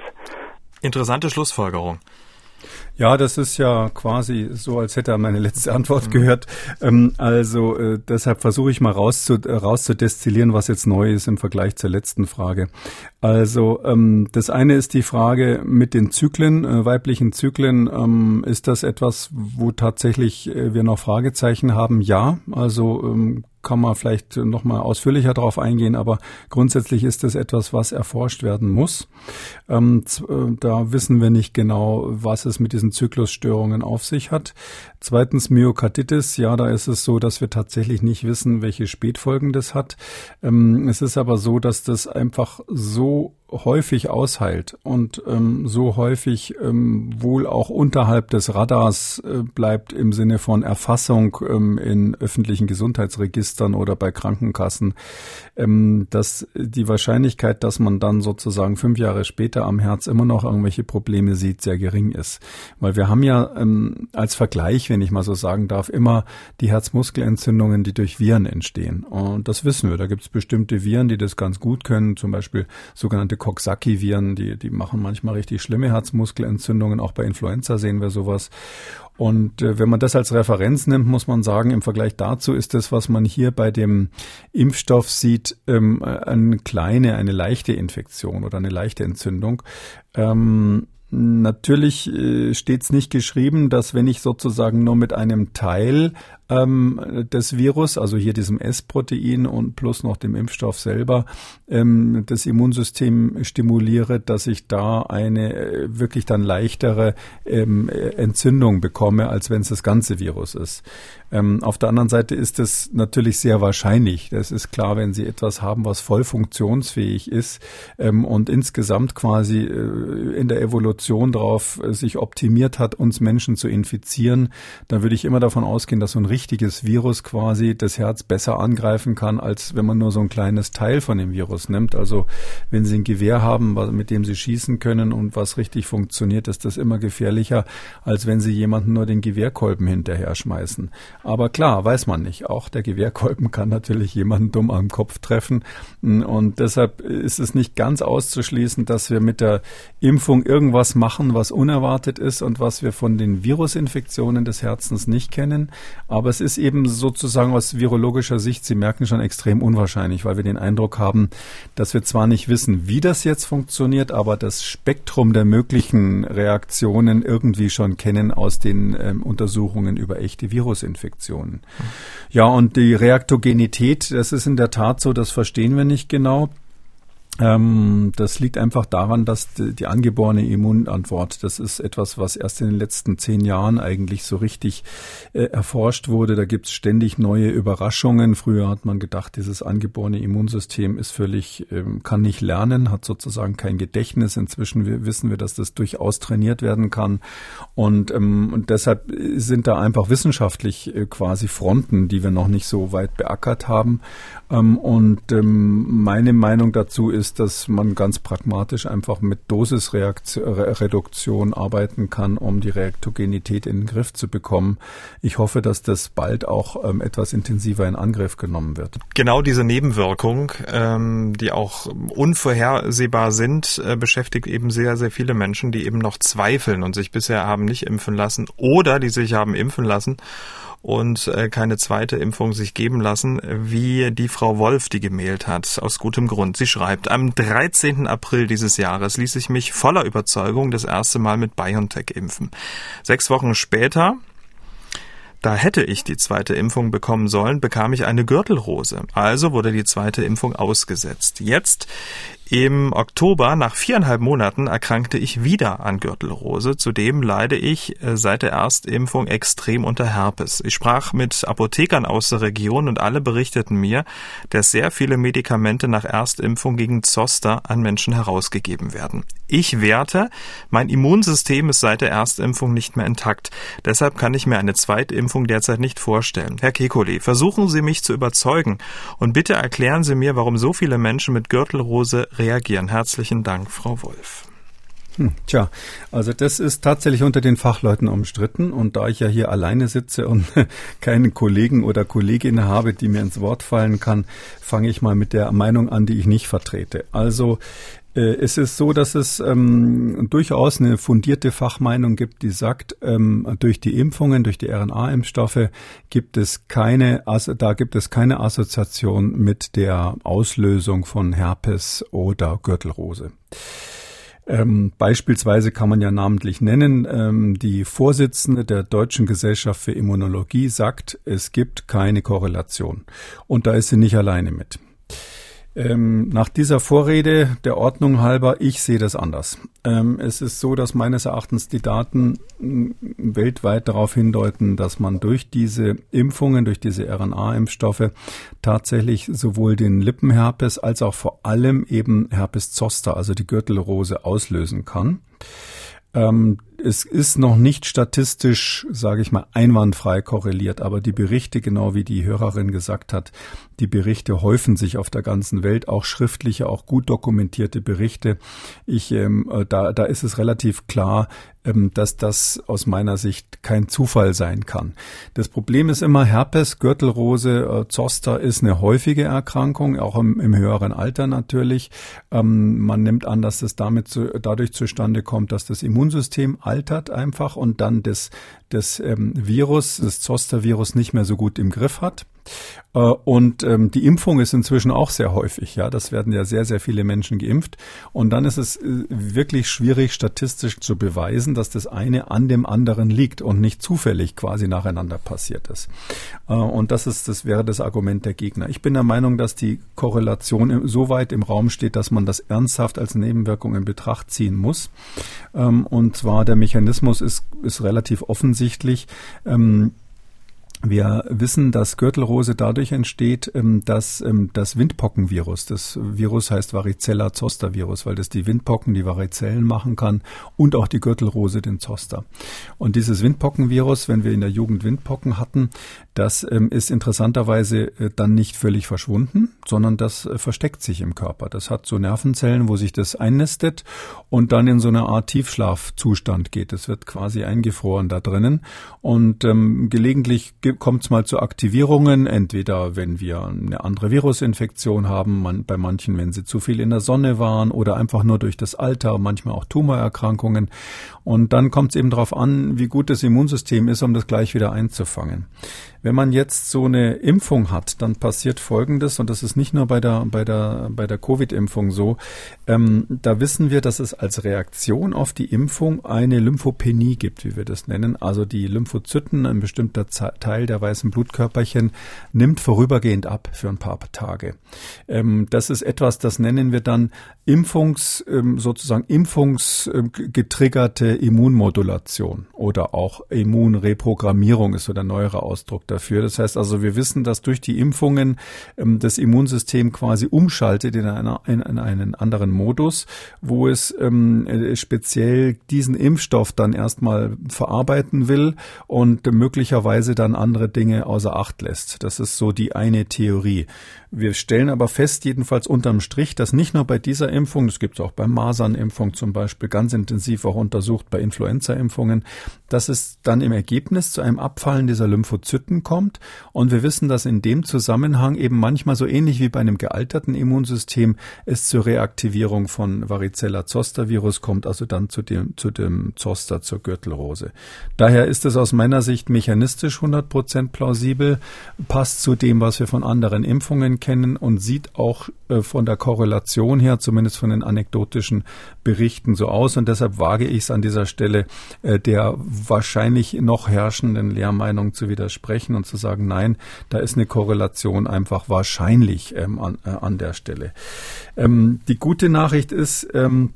Interessante Schlussfolgerung. Ja, das ist ja quasi so, als hätte er meine letzte Antwort mhm. gehört. Ähm, also äh, deshalb versuche ich mal rauszu, äh, rauszudestillieren, was jetzt neu ist im Vergleich zur letzten Frage. Also ähm, das eine ist die Frage mit den Zyklen, äh, weiblichen Zyklen. Ähm, ist das etwas, wo tatsächlich äh, wir noch Fragezeichen haben? Ja, also ähm, kann man vielleicht noch mal ausführlicher darauf eingehen, aber grundsätzlich ist es etwas, was erforscht werden muss. Ähm, äh, da wissen wir nicht genau, was es mit diesen Zyklusstörungen auf sich hat. Zweitens Myokarditis, ja, da ist es so, dass wir tatsächlich nicht wissen, welche Spätfolgen das hat. Ähm, es ist aber so, dass das einfach so häufig ausheilt und ähm, so häufig ähm, wohl auch unterhalb des Radars äh, bleibt im Sinne von Erfassung ähm, in öffentlichen Gesundheitsregistern oder bei Krankenkassen, ähm, dass die Wahrscheinlichkeit, dass man dann sozusagen fünf Jahre später am Herz immer noch irgendwelche Probleme sieht, sehr gering ist. Weil wir haben ja ähm, als Vergleich, wenn ich mal so sagen darf, immer die Herzmuskelentzündungen, die durch Viren entstehen. Und das wissen wir. Da gibt es bestimmte Viren, die das ganz gut können, zum Beispiel sogenannte Coxsackie-Viren, die, die machen manchmal richtig schlimme Herzmuskelentzündungen. Auch bei Influenza sehen wir sowas. Und äh, wenn man das als Referenz nimmt, muss man sagen, im Vergleich dazu ist das, was man hier bei dem Impfstoff sieht, ähm, eine kleine, eine leichte Infektion oder eine leichte Entzündung. Ähm, Natürlich äh, steht es nicht geschrieben, dass wenn ich sozusagen nur mit einem Teil ähm, des Virus, also hier diesem S-Protein und plus noch dem Impfstoff selber, ähm, das Immunsystem stimuliere, dass ich da eine äh, wirklich dann leichtere ähm, Entzündung bekomme, als wenn es das ganze Virus ist. Ähm, auf der anderen Seite ist es natürlich sehr wahrscheinlich. Das ist klar, wenn Sie etwas haben, was voll funktionsfähig ist ähm, und insgesamt quasi äh, in der Evolution darauf äh, sich optimiert hat, uns Menschen zu infizieren, dann würde ich immer davon ausgehen, dass so ein richtiges Virus quasi das Herz besser angreifen kann, als wenn man nur so ein kleines Teil von dem Virus nimmt. Also wenn Sie ein Gewehr haben, mit dem Sie schießen können und was richtig funktioniert, ist das immer gefährlicher, als wenn Sie jemanden nur den Gewehrkolben hinterher schmeißen. Aber klar, weiß man nicht. Auch der Gewehrkolben kann natürlich jemanden dumm am Kopf treffen. Und deshalb ist es nicht ganz auszuschließen, dass wir mit der Impfung irgendwas machen, was unerwartet ist und was wir von den Virusinfektionen des Herzens nicht kennen. Aber aber es ist eben sozusagen aus virologischer Sicht, Sie merken schon, extrem unwahrscheinlich, weil wir den Eindruck haben, dass wir zwar nicht wissen, wie das jetzt funktioniert, aber das Spektrum der möglichen Reaktionen irgendwie schon kennen aus den ähm, Untersuchungen über echte Virusinfektionen. Ja, und die Reaktogenität, das ist in der Tat so, das verstehen wir nicht genau. Ähm, das liegt einfach daran, dass die, angeborene Immunantwort, das ist etwas, was erst in den letzten zehn Jahren eigentlich so richtig äh, erforscht wurde. Da gibt es ständig neue Überraschungen. Früher hat man gedacht, dieses angeborene Immunsystem ist völlig, ähm, kann nicht lernen, hat sozusagen kein Gedächtnis. Inzwischen wissen wir, dass das durchaus trainiert werden kann. Und, ähm, und deshalb sind da einfach wissenschaftlich äh, quasi Fronten, die wir noch nicht so weit beackert haben. Ähm, und ähm, meine Meinung dazu ist, dass man ganz pragmatisch einfach mit Dosisreduktion arbeiten kann, um die Reaktogenität in den Griff zu bekommen. Ich hoffe, dass das bald auch ähm, etwas intensiver in Angriff genommen wird. Genau diese Nebenwirkung, die auch unvorhersehbar sind, äh, beschäftigt eben sehr, sehr viele Menschen, die eben noch zweifeln und sich bisher haben nicht impfen lassen oder die sich haben impfen lassen und äh, keine zweite Impfung sich geben lassen, wie die Frau Wolf die gemailt hat. Aus gutem Grund. Sie schreibt, am 13. April dieses Jahres ließ ich mich voller Überzeugung das erste Mal mit BioNTech impfen. Sechs Wochen später da hätte ich die zweite Impfung bekommen sollen, bekam ich eine Gürtelrose. Also wurde die zweite Impfung ausgesetzt. Jetzt im Oktober, nach viereinhalb Monaten, erkrankte ich wieder an Gürtelrose. Zudem leide ich äh, seit der Erstimpfung extrem unter Herpes. Ich sprach mit Apothekern aus der Region und alle berichteten mir, dass sehr viele Medikamente nach Erstimpfung gegen Zoster an Menschen herausgegeben werden. Ich werte, mein Immunsystem ist seit der Erstimpfung nicht mehr intakt. Deshalb kann ich mir eine Zweitimpfung derzeit nicht vorstellen. Herr Kekulé, versuchen Sie mich zu überzeugen und bitte erklären Sie mir, warum so viele Menschen mit Gürtelrose reagieren. Herzlichen Dank, Frau Wolf. Hm, tja, also das ist tatsächlich unter den Fachleuten umstritten und da ich ja hier alleine sitze und keinen Kollegen oder Kollegin habe, die mir ins Wort fallen kann, fange ich mal mit der Meinung an, die ich nicht vertrete. Also es ist so, dass es ähm, durchaus eine fundierte Fachmeinung gibt, die sagt, ähm, durch die Impfungen, durch die RNA-Impfstoffe gibt es keine, also da gibt es keine Assoziation mit der Auslösung von Herpes oder Gürtelrose. Ähm, beispielsweise kann man ja namentlich nennen, ähm, die Vorsitzende der Deutschen Gesellschaft für Immunologie sagt, es gibt keine Korrelation. Und da ist sie nicht alleine mit. Ähm, nach dieser Vorrede der Ordnung halber, ich sehe das anders. Ähm, es ist so, dass meines Erachtens die Daten m, weltweit darauf hindeuten, dass man durch diese Impfungen, durch diese RNA-Impfstoffe tatsächlich sowohl den Lippenherpes als auch vor allem eben Herpes zoster, also die Gürtelrose, auslösen kann. Ähm, es ist noch nicht statistisch, sage ich mal, einwandfrei korreliert, aber die Berichte, genau wie die Hörerin gesagt hat, die Berichte häufen sich auf der ganzen Welt, auch schriftliche, auch gut dokumentierte Berichte. Ich, ähm, äh, da, da ist es relativ klar, ähm, dass das aus meiner Sicht kein Zufall sein kann. Das Problem ist immer Herpes, Gürtelrose, äh, Zoster ist eine häufige Erkrankung, auch im, im höheren Alter natürlich. Ähm, man nimmt an, dass das damit zu, dadurch zustande kommt, dass das Immunsystem altert einfach und dann das, das ähm, Virus, das Zoster-Virus nicht mehr so gut im Griff hat. Äh, und ähm, die Impfung ist inzwischen auch sehr häufig. Ja, das werden ja sehr, sehr viele Menschen geimpft. Und dann ist es äh, wirklich schwierig, statistisch zu beweisen, dass das eine an dem anderen liegt und nicht zufällig quasi nacheinander passiert ist. Äh, und das ist, das wäre das Argument der Gegner. Ich bin der Meinung, dass die Korrelation so weit im Raum steht, dass man das ernsthaft als Nebenwirkung in Betracht ziehen muss. Ähm, und zwar der Mechanismus ist, ist relativ offensichtlich. Ähm, wir wissen, dass Gürtelrose dadurch entsteht, ähm, dass ähm, das Windpockenvirus, das Virus heißt Varicella Zoster Virus, weil das die Windpocken, die Varizellen machen kann und auch die Gürtelrose den Zoster. Und dieses Windpockenvirus, wenn wir in der Jugend Windpocken hatten, das ähm, ist interessanterweise äh, dann nicht völlig verschwunden, sondern das äh, versteckt sich im Körper. Das hat so Nervenzellen, wo sich das einnistet und dann in so eine Art Tiefschlafzustand geht. Das wird quasi eingefroren da drinnen und ähm, gelegentlich kommt es mal zu Aktivierungen, entweder wenn wir eine andere Virusinfektion haben, man, bei manchen, wenn sie zu viel in der Sonne waren oder einfach nur durch das Alter, manchmal auch Tumorerkrankungen. Und dann kommt es eben darauf an, wie gut das Immunsystem ist, um das gleich wieder einzufangen. Wenn man jetzt so eine Impfung hat, dann passiert Folgendes, und das ist nicht nur bei der, bei der, bei der Covid-Impfung so, ähm, da wissen wir, dass es als Reaktion auf die Impfung eine Lymphopenie gibt, wie wir das nennen. Also die Lymphozyten, ein bestimmter Teil der weißen Blutkörperchen, nimmt vorübergehend ab für ein paar Tage. Ähm, das ist etwas, das nennen wir dann Impfungs, ähm, sozusagen impfungsgetriggerte Immunmodulation oder auch Immunreprogrammierung ist so der neuere Ausdruck dafür. Das heißt also, wir wissen, dass durch die Impfungen ähm, das Immunsystem quasi umschaltet in, einer, in, in einen anderen Modus, wo es ähm, äh, speziell diesen Impfstoff dann erstmal verarbeiten will und möglicherweise dann andere Dinge außer Acht lässt. Das ist so die eine Theorie. Wir stellen aber fest, jedenfalls unterm Strich, dass nicht nur bei dieser Impfung, das gibt es auch bei Masernimpfung zum Beispiel, ganz intensiv auch untersucht bei Influenza-Impfungen, dass es dann im Ergebnis zu einem Abfallen dieser Lymphozyten kommt. Und wir wissen, dass in dem Zusammenhang eben manchmal so ähnlich wie bei einem gealterten Immunsystem es zur Reaktivierung von Varicella Zoster Virus kommt, also dann zu dem, zu dem Zoster, zur Gürtelrose. Daher ist es aus meiner Sicht mechanistisch 100% plausibel, passt zu dem, was wir von anderen Impfungen kennen und sieht auch von der Korrelation her, zumindest von den anekdotischen Berichten so aus. Und deshalb wage ich es an dieser Stelle, äh, der wahrscheinlich noch herrschenden Lehrmeinung zu widersprechen und zu sagen, nein, da ist eine Korrelation einfach wahrscheinlich ähm, an, äh, an der Stelle. Ähm, die gute Nachricht ist, ähm,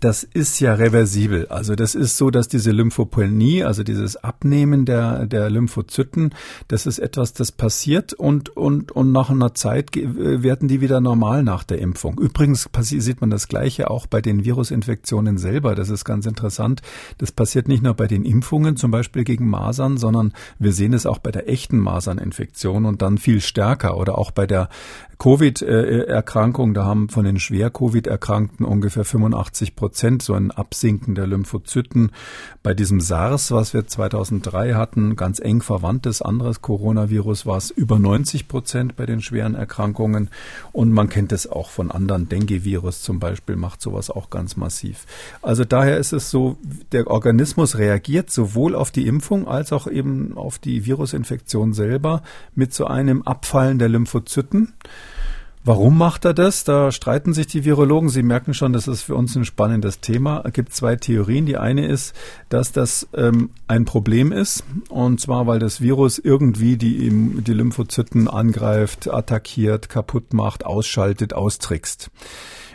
das ist ja reversibel. Also das ist so, dass diese Lymphopenie, also dieses Abnehmen der, der Lymphozyten, das ist etwas, das passiert und, und, und nach einer Zeit werden die wieder normal nach der Impfung. Übrigens sieht man das Gleiche auch bei den Virusinfektionen selber. Das ist ganz interessant. Das passiert nicht nur bei den Impfungen, zum Beispiel gegen Masern, sondern wir sehen es auch bei der echten Maserninfektion und dann viel stärker oder auch bei der Covid-Erkrankung, da haben von den Schwer-Covid-Erkrankten ungefähr 85 Prozent so ein Absinken der Lymphozyten. Bei diesem SARS, was wir 2003 hatten, ganz eng verwandtes anderes Coronavirus, war es über 90 Prozent bei den schweren Erkrankungen. Und man kennt es auch von anderen. Dengue-Virus zum Beispiel macht sowas auch ganz massiv. Also daher ist es so, der Organismus reagiert sowohl auf die Impfung als auch eben auf die Virusinfektion selber mit so einem Abfallen der Lymphozyten. Warum macht er das? Da streiten sich die Virologen. Sie merken schon, das ist für uns ein spannendes Thema. Es gibt zwei Theorien. Die eine ist, dass das ähm, ein Problem ist. Und zwar, weil das Virus irgendwie die, die Lymphozyten angreift, attackiert, kaputt macht, ausschaltet, austrickst.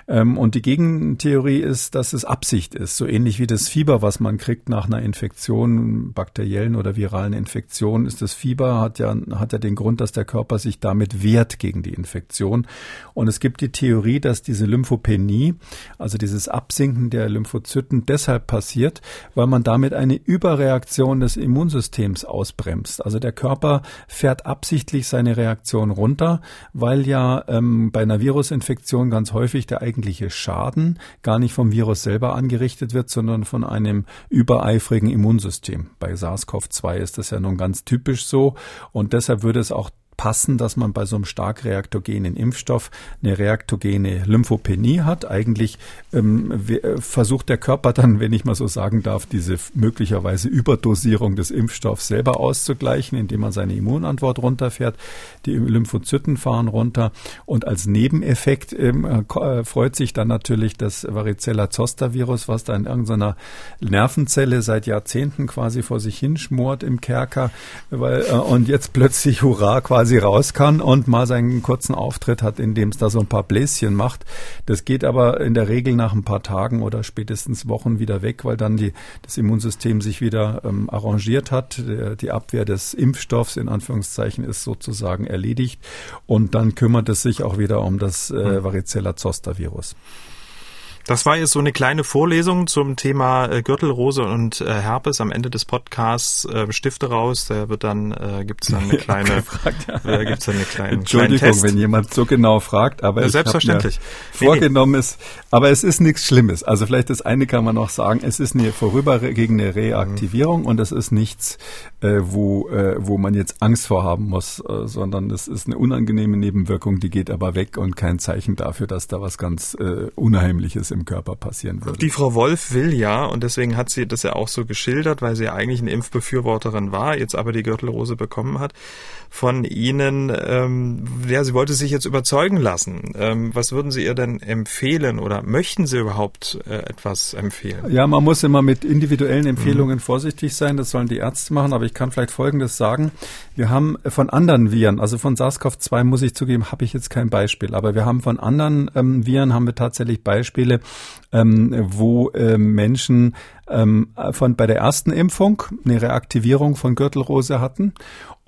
Ähm, und die Gegentheorie ist, dass es Absicht ist, so ähnlich wie das Fieber, was man kriegt nach einer Infektion, bakteriellen oder viralen Infektion, ist das Fieber, hat ja, hat ja den Grund, dass der Körper sich damit wehrt gegen die Infektion. Und es gibt die Theorie, dass diese Lymphopenie, also dieses Absinken der Lymphozyten deshalb passiert, weil man damit eine Überreaktion des Immunsystems ausbremst. Also der Körper fährt absichtlich seine Reaktion runter, weil ja ähm, bei einer Virusinfektion ganz häufig der eigene eigentliche Schaden gar nicht vom Virus selber angerichtet wird, sondern von einem übereifrigen Immunsystem. Bei SARS-CoV-2 ist das ja nun ganz typisch so und deshalb würde es auch passen, dass man bei so einem stark reaktogenen Impfstoff eine reaktogene Lymphopenie hat. Eigentlich ähm, äh, versucht der Körper dann, wenn ich mal so sagen darf, diese möglicherweise Überdosierung des Impfstoffs selber auszugleichen, indem man seine Immunantwort runterfährt. Die Lymphozyten fahren runter und als Nebeneffekt ähm, äh, freut sich dann natürlich das Varicella-Zoster-Virus, was da in irgendeiner Nervenzelle seit Jahrzehnten quasi vor sich hinschmort im Kerker, weil, äh, und jetzt plötzlich hurra quasi quasi raus kann und mal seinen kurzen Auftritt hat, in dem es da so ein paar Bläschen macht. Das geht aber in der Regel nach ein paar Tagen oder spätestens Wochen wieder weg, weil dann die, das Immunsystem sich wieder ähm, arrangiert hat. Die Abwehr des Impfstoffs in Anführungszeichen ist sozusagen erledigt und dann kümmert es sich auch wieder um das äh, hm. Varicella-Zoster-Virus. Das war jetzt so eine kleine Vorlesung zum Thema äh, Gürtelrose und äh, Herpes am Ende des Podcasts. Äh, Stifte raus, da wird dann äh, gibt's dann eine kleine, äh, gibt's dann eine kleine Entschuldigung, wenn jemand so genau fragt, aber ja, selbstverständlich vorgenommen nee, ist, aber es ist nichts Schlimmes. Also vielleicht das eine kann man noch sagen, es ist eine vorübergehende Reaktivierung mhm. und es ist nichts, äh, wo äh, wo man jetzt Angst vorhaben muss, äh, sondern es ist eine unangenehme Nebenwirkung, die geht aber weg und kein Zeichen dafür, dass da was ganz äh, Unheimliches im Körper passieren würde. Die Frau Wolf will ja, und deswegen hat sie das ja auch so geschildert, weil sie ja eigentlich eine Impfbefürworterin war, jetzt aber die Gürtelrose bekommen hat, von Ihnen, ähm, ja, sie wollte sich jetzt überzeugen lassen. Ähm, was würden Sie ihr denn empfehlen oder möchten Sie überhaupt äh, etwas empfehlen? Ja, man muss immer mit individuellen Empfehlungen mhm. vorsichtig sein, das sollen die Ärzte machen, aber ich kann vielleicht Folgendes sagen. Wir haben von anderen Viren, also von SARS-CoV-2 muss ich zugeben, habe ich jetzt kein Beispiel, aber wir haben von anderen ähm, Viren haben wir tatsächlich Beispiele, ähm, wo äh, Menschen ähm, von bei der ersten Impfung eine Reaktivierung von Gürtelrose hatten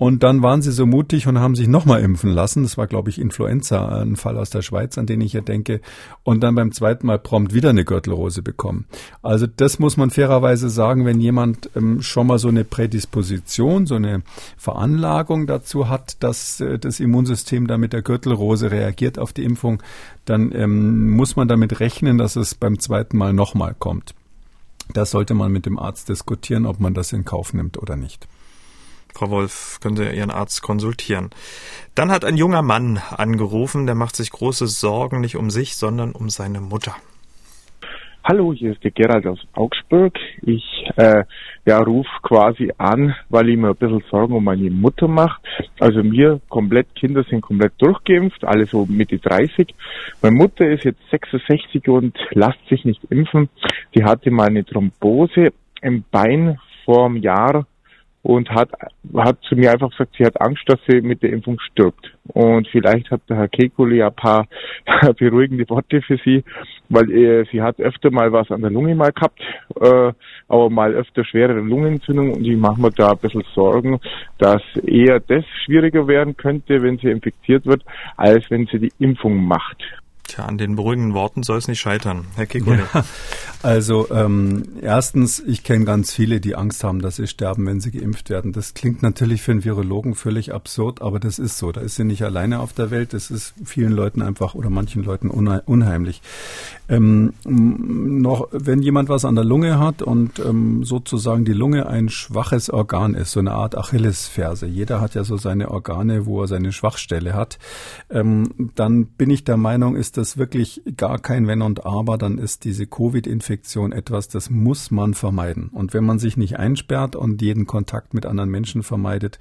und dann waren sie so mutig und haben sich nochmal impfen lassen. Das war, glaube ich, Influenza, ein Fall aus der Schweiz, an den ich hier denke. Und dann beim zweiten Mal prompt wieder eine Gürtelrose bekommen. Also das muss man fairerweise sagen, wenn jemand ähm, schon mal so eine Prädisposition, so eine Veranlagung dazu hat, dass äh, das Immunsystem da mit der Gürtelrose reagiert auf die Impfung, dann ähm, muss man damit rechnen, dass es beim zweiten Mal nochmal kommt. Das sollte man mit dem Arzt diskutieren, ob man das in Kauf nimmt oder nicht. Frau Wolf, können Sie Ihren Arzt konsultieren. Dann hat ein junger Mann angerufen, der macht sich große Sorgen nicht um sich, sondern um seine Mutter. Hallo, hier ist der Gerald aus Augsburg. Ich äh, ja, ruf quasi an, weil ich mir ein bisschen Sorgen um meine Mutter mache. Also mir komplett, Kinder sind komplett durchgeimpft, alle so Mitte 30. Meine Mutter ist jetzt 66 und lasst sich nicht impfen. Die hatte mal eine Thrombose im Bein vor einem Jahr und hat, hat zu mir einfach gesagt, sie hat Angst, dass sie mit der Impfung stirbt. Und vielleicht hat der Herr Kekuli ein paar beruhigende Worte für sie, weil äh, sie hat öfter mal was an der Lunge mal gehabt, äh, aber mal öfter schwerere Lungenentzündung und ich mache mir da ein bisschen Sorgen, dass eher das schwieriger werden könnte, wenn sie infiziert wird, als wenn sie die Impfung macht. Tja, an den beruhigenden Worten soll es nicht scheitern. Herr Kikole. Ja, also ähm, erstens, ich kenne ganz viele, die Angst haben, dass sie sterben, wenn sie geimpft werden. Das klingt natürlich für einen Virologen völlig absurd, aber das ist so. Da ist sie nicht alleine auf der Welt. Das ist vielen Leuten einfach oder manchen Leuten unheimlich. Ähm, noch, wenn jemand was an der Lunge hat und ähm, sozusagen die Lunge ein schwaches Organ ist, so eine Art Achillesferse. Jeder hat ja so seine Organe, wo er seine Schwachstelle hat. Ähm, dann bin ich der Meinung, ist das wirklich gar kein Wenn und Aber. Dann ist diese Covid-Infektion etwas, das muss man vermeiden. Und wenn man sich nicht einsperrt und jeden Kontakt mit anderen Menschen vermeidet,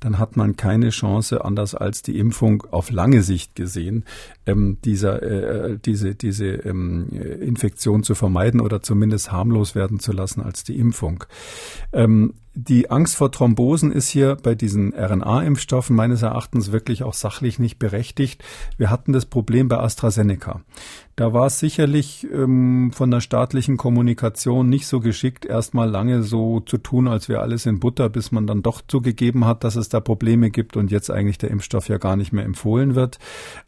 dann hat man keine Chance, anders als die Impfung auf lange Sicht gesehen, ähm, dieser, äh, diese, diese ähm, Infektion zu vermeiden oder zumindest harmlos werden zu lassen als die Impfung. Ähm, die Angst vor Thrombosen ist hier bei diesen RNA-Impfstoffen meines Erachtens wirklich auch sachlich nicht berechtigt. Wir hatten das Problem bei AstraZeneca. Da war es sicherlich ähm, von der staatlichen Kommunikation nicht so geschickt, erstmal lange so zu tun, als wäre alles in Butter, bis man dann doch zugegeben hat, dass es da Probleme gibt und jetzt eigentlich der Impfstoff ja gar nicht mehr empfohlen wird.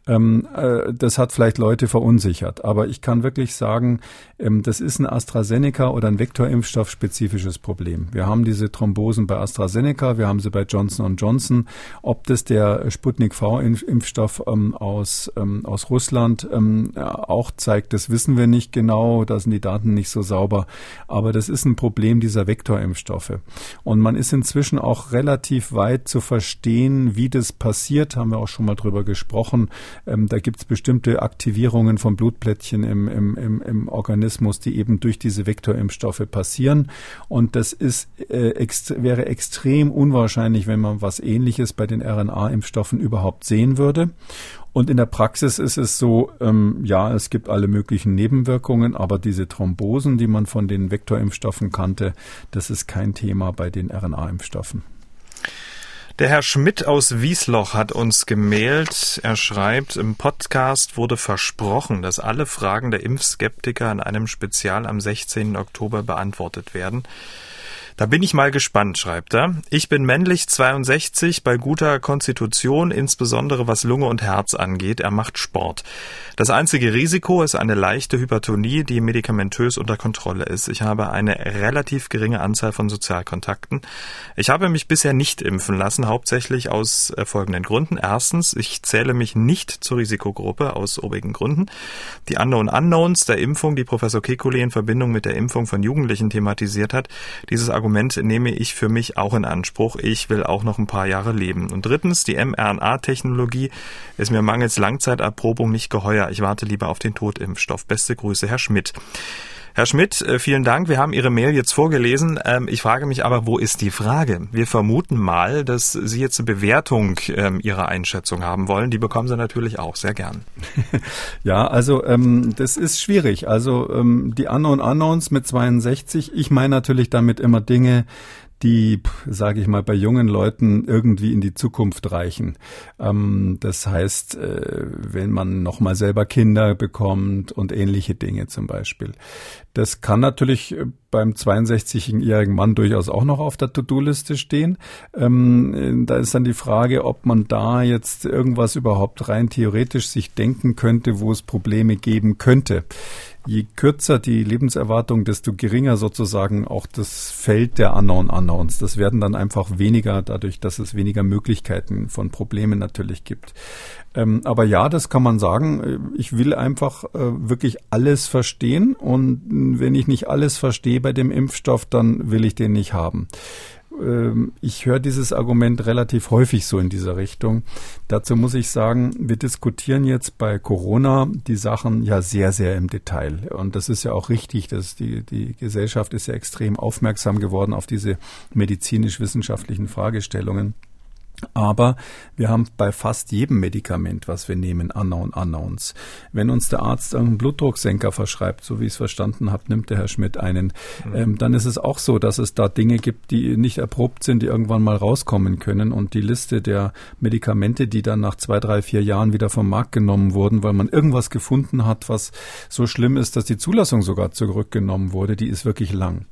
Ähm, äh, das hat vielleicht Leute verunsichert. Aber ich kann wirklich sagen, ähm, das ist ein AstraZeneca oder ein Vektorimpfstoff spezifisches Problem. Wir haben diese Thrombosen bei AstraZeneca, wir haben sie bei Johnson Johnson. Ob das der Sputnik V-Impfstoff ähm, aus, ähm, aus Russland ähm, auch auch zeigt, das wissen wir nicht genau, da sind die Daten nicht so sauber, aber das ist ein Problem dieser Vektorimpfstoffe. Und man ist inzwischen auch relativ weit zu verstehen, wie das passiert, haben wir auch schon mal drüber gesprochen. Ähm, da gibt es bestimmte Aktivierungen von Blutplättchen im, im, im, im Organismus, die eben durch diese Vektorimpfstoffe passieren. Und das ist, äh, ext wäre extrem unwahrscheinlich, wenn man was Ähnliches bei den RNA-Impfstoffen überhaupt sehen würde. Und in der Praxis ist es so, ähm, ja, es gibt alle möglichen Nebenwirkungen, aber diese Thrombosen, die man von den Vektorimpfstoffen kannte, das ist kein Thema bei den RNA-Impfstoffen. Der Herr Schmidt aus Wiesloch hat uns gemailt. Er schreibt, im Podcast wurde versprochen, dass alle Fragen der Impfskeptiker in einem Spezial am 16. Oktober beantwortet werden. Da bin ich mal gespannt, schreibt er. Ich bin männlich 62, bei guter Konstitution, insbesondere was Lunge und Herz angeht. Er macht Sport. Das einzige Risiko ist eine leichte Hypertonie, die medikamentös unter Kontrolle ist. Ich habe eine relativ geringe Anzahl von Sozialkontakten. Ich habe mich bisher nicht impfen lassen, hauptsächlich aus äh, folgenden Gründen. Erstens, ich zähle mich nicht zur Risikogruppe aus obigen Gründen. Die Unknown Unknowns der Impfung, die Professor Kekulé in Verbindung mit der Impfung von Jugendlichen thematisiert hat, dieses Argument nehme ich für mich auch in Anspruch. Ich will auch noch ein paar Jahre leben. Und drittens, die mRNA-Technologie ist mir mangels Langzeiterprobung nicht geheuer ich warte lieber auf den Totimpfstoff. Beste Grüße, Herr Schmidt. Herr Schmidt, äh, vielen Dank. Wir haben Ihre Mail jetzt vorgelesen. Ähm, ich frage mich aber, wo ist die Frage? Wir vermuten mal, dass Sie jetzt eine Bewertung ähm, Ihrer Einschätzung haben wollen. Die bekommen Sie natürlich auch sehr gern. Ja, also ähm, das ist schwierig. Also die Unknown Unknowns mit 62, ich meine natürlich damit immer Dinge, die, sage ich mal, bei jungen Leuten irgendwie in die Zukunft reichen. Ähm, das heißt, äh, wenn man nochmal selber Kinder bekommt und ähnliche Dinge zum Beispiel. Das kann natürlich äh, beim 62-jährigen Mann durchaus auch noch auf der To-Do-Liste stehen. Ähm, da ist dann die Frage, ob man da jetzt irgendwas überhaupt rein theoretisch sich denken könnte, wo es Probleme geben könnte je kürzer die Lebenserwartung, desto geringer sozusagen auch das Feld der Unknown Unknowns. Das werden dann einfach weniger, dadurch, dass es weniger Möglichkeiten von Problemen natürlich gibt. Ähm, aber ja, das kann man sagen. Ich will einfach äh, wirklich alles verstehen und wenn ich nicht alles verstehe bei dem Impfstoff, dann will ich den nicht haben. Ähm, ich höre dieses Argument relativ häufig so in dieser Richtung. Dazu muss ich sagen, wir diskutieren jetzt bei Corona die Sachen ja sehr, sehr im Detail. Und das ist ja auch richtig, dass die, die Gesellschaft ist ja extrem aufmerksam geworden auf diese medizinisch-wissenschaftlichen Fragestellungen. Aber wir haben bei fast jedem Medikament, was wir nehmen, Unknown Unknowns. Wenn uns der Arzt einen Blutdrucksenker verschreibt, so wie ich es verstanden habe, nimmt der Herr Schmidt einen, mhm. ähm, dann ist es auch so, dass es da Dinge gibt, die nicht erprobt sind, die irgendwann mal rauskommen können. Und die Liste der Medikamente, die dann nach zwei, drei, vier Jahren wieder vom Markt genommen wurden, weil man irgendwas gefunden hat, was so schlimm ist, dass die Zulassung sogar zurückgenommen wurde, die ist wirklich lang.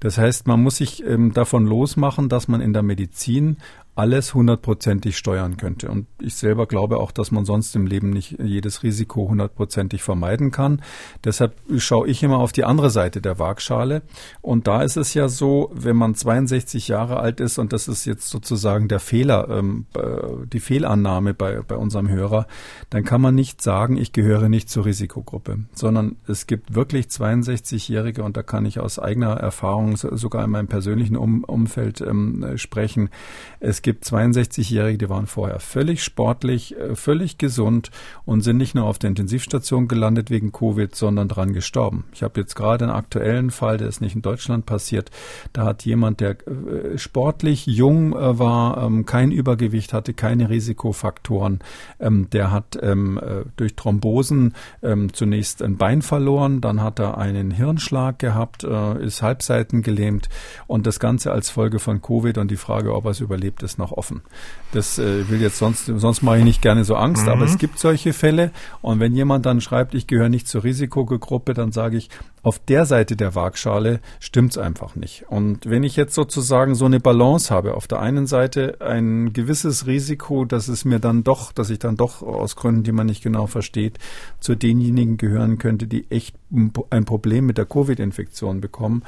Das heißt, man muss sich ähm, davon losmachen, dass man in der Medizin alles hundertprozentig steuern könnte. Und ich selber glaube auch, dass man sonst im Leben nicht jedes Risiko hundertprozentig vermeiden kann. Deshalb schaue ich immer auf die andere Seite der Waagschale. Und da ist es ja so, wenn man 62 Jahre alt ist, und das ist jetzt sozusagen der Fehler, ähm, äh, die Fehlannahme bei, bei unserem Hörer, dann kann man nicht sagen, ich gehöre nicht zur Risikogruppe, sondern es gibt wirklich 62-Jährige, und da kann ich aus eigener Erfahrung sogar in meinem persönlichen um Umfeld ähm, sprechen. Es gibt 62-Jährige, die waren vorher völlig sportlich, äh, völlig gesund und sind nicht nur auf der Intensivstation gelandet wegen Covid, sondern dran gestorben. Ich habe jetzt gerade einen aktuellen Fall, der ist nicht in Deutschland passiert. Da hat jemand, der äh, sportlich jung äh, war, ähm, kein Übergewicht hatte, keine Risikofaktoren, ähm, der hat ähm, durch Thrombosen zunächst ein Bein verloren, dann hat er einen Hirnschlag gehabt, ist halbseitengelähmt und das Ganze als Folge von Covid und die Frage, ob er es überlebt, ist noch offen. Das äh, will jetzt sonst, sonst mache ich nicht gerne so Angst, mhm. aber es gibt solche Fälle. Und wenn jemand dann schreibt, ich gehöre nicht zur Risikogruppe, dann sage ich, auf der Seite der Waagschale stimmt's einfach nicht. Und wenn ich jetzt sozusagen so eine Balance habe, auf der einen Seite ein gewisses Risiko, dass es mir dann doch, dass ich dann doch aus Gründen, die man nicht genau versteht, zu denjenigen gehören könnte, die echt ein Problem mit der Covid-Infektion bekommen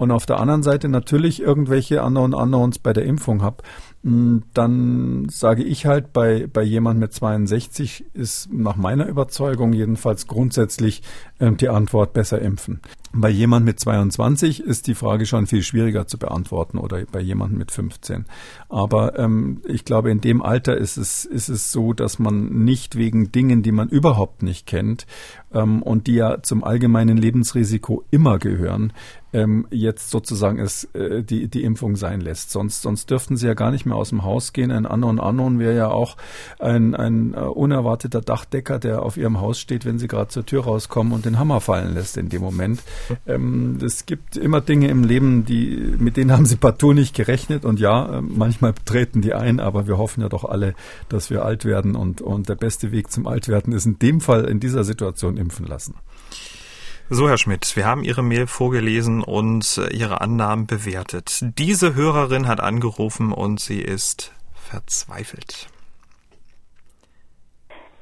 und auf der anderen Seite natürlich irgendwelche anderen Unknowns bei der Impfung habe, dann sage ich halt, bei, bei jemand mit 62 ist nach meiner Überzeugung jedenfalls grundsätzlich äh, die Antwort besser impfen. Bei jemand mit 22 ist die Frage schon viel schwieriger zu beantworten oder bei jemandem mit 15. Aber ähm, ich glaube, in dem Alter ist es, ist es so, dass man nicht wegen Dingen, die man überhaupt nicht kennt ähm, und die ja zum allgemeinen Lebensrisiko immer gehören, ähm, jetzt sozusagen es äh, die, die Impfung sein lässt. Sonst, sonst dürften sie ja gar nicht mehr aus dem Haus gehen. Ein Anon Anon wäre ja auch ein, ein uh, unerwarteter Dachdecker, der auf ihrem Haus steht, wenn sie gerade zur Tür rauskommen und den Hammer fallen lässt in dem Moment. Ähm, es gibt immer Dinge im Leben, die, mit denen haben sie partout nicht gerechnet. Und ja, äh, manchmal treten die ein, aber wir hoffen ja doch alle, dass wir alt werden. Und, und der beste Weg zum Altwerden ist in dem Fall, in dieser Situation impfen lassen. So, Herr Schmidt, wir haben Ihre Mail vorgelesen und äh, Ihre Annahmen bewertet. Diese Hörerin hat angerufen und sie ist verzweifelt.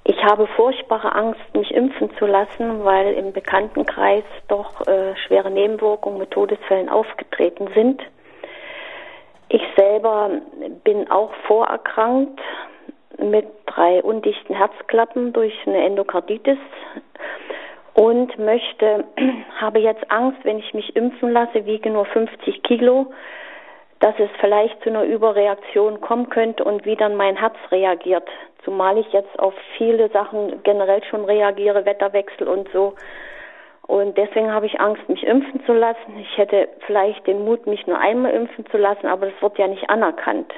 Ich habe furchtbare Angst, mich impfen zu lassen, weil im Bekanntenkreis doch äh, schwere Nebenwirkungen mit Todesfällen aufgetreten sind. Ich selber bin auch vorerkrankt mit drei undichten Herzklappen durch eine Endokarditis und möchte, habe jetzt Angst, wenn ich mich impfen lasse, wiege nur 50 Kilo, dass es vielleicht zu einer Überreaktion kommen könnte und wie dann mein Herz reagiert. Zumal ich jetzt auf viele Sachen generell schon reagiere, Wetterwechsel und so. Und deswegen habe ich Angst, mich impfen zu lassen. Ich hätte vielleicht den Mut, mich nur einmal impfen zu lassen, aber das wird ja nicht anerkannt.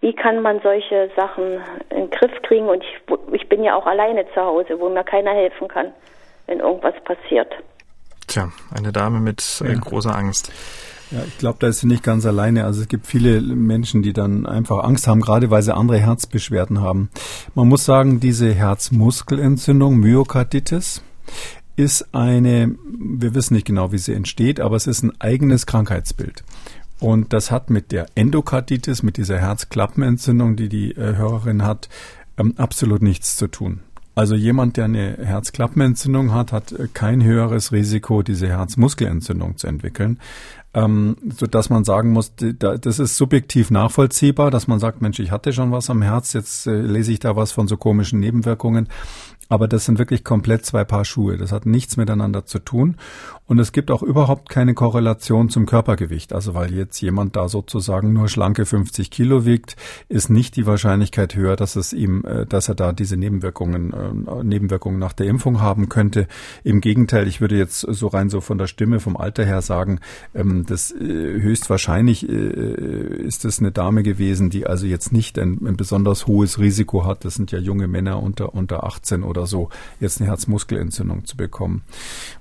Wie kann man solche Sachen in den Griff kriegen? Und ich, ich bin ja auch alleine zu Hause, wo mir keiner helfen kann wenn irgendwas passiert. Tja, eine Dame mit äh, ja. großer Angst. Ja, ich glaube, da ist sie nicht ganz alleine. Also es gibt viele Menschen, die dann einfach Angst haben, gerade weil sie andere Herzbeschwerden haben. Man muss sagen, diese Herzmuskelentzündung, Myokarditis, ist eine, wir wissen nicht genau, wie sie entsteht, aber es ist ein eigenes Krankheitsbild. Und das hat mit der Endokarditis, mit dieser Herzklappenentzündung, die die äh, Hörerin hat, ähm, absolut nichts zu tun. Also jemand, der eine Herzklappenentzündung hat, hat äh, kein höheres Risiko, diese Herzmuskelentzündung zu entwickeln, ähm, so dass man sagen muss, das ist subjektiv nachvollziehbar, dass man sagt, Mensch, ich hatte schon was am Herz, jetzt äh, lese ich da was von so komischen Nebenwirkungen. Aber das sind wirklich komplett zwei Paar Schuhe. Das hat nichts miteinander zu tun. Und es gibt auch überhaupt keine Korrelation zum Körpergewicht. Also weil jetzt jemand da sozusagen nur schlanke 50 Kilo wiegt, ist nicht die Wahrscheinlichkeit höher, dass es ihm, äh, dass er da diese Nebenwirkungen, äh, Nebenwirkungen nach der Impfung haben könnte. Im Gegenteil, ich würde jetzt so rein so von der Stimme, vom Alter her sagen, ähm, das äh, höchstwahrscheinlich ist es eine Dame gewesen, die also jetzt nicht ein, ein besonders hohes Risiko hat. Das sind ja junge Männer unter, unter 18 oder so, jetzt eine Herzmuskelentzündung zu bekommen.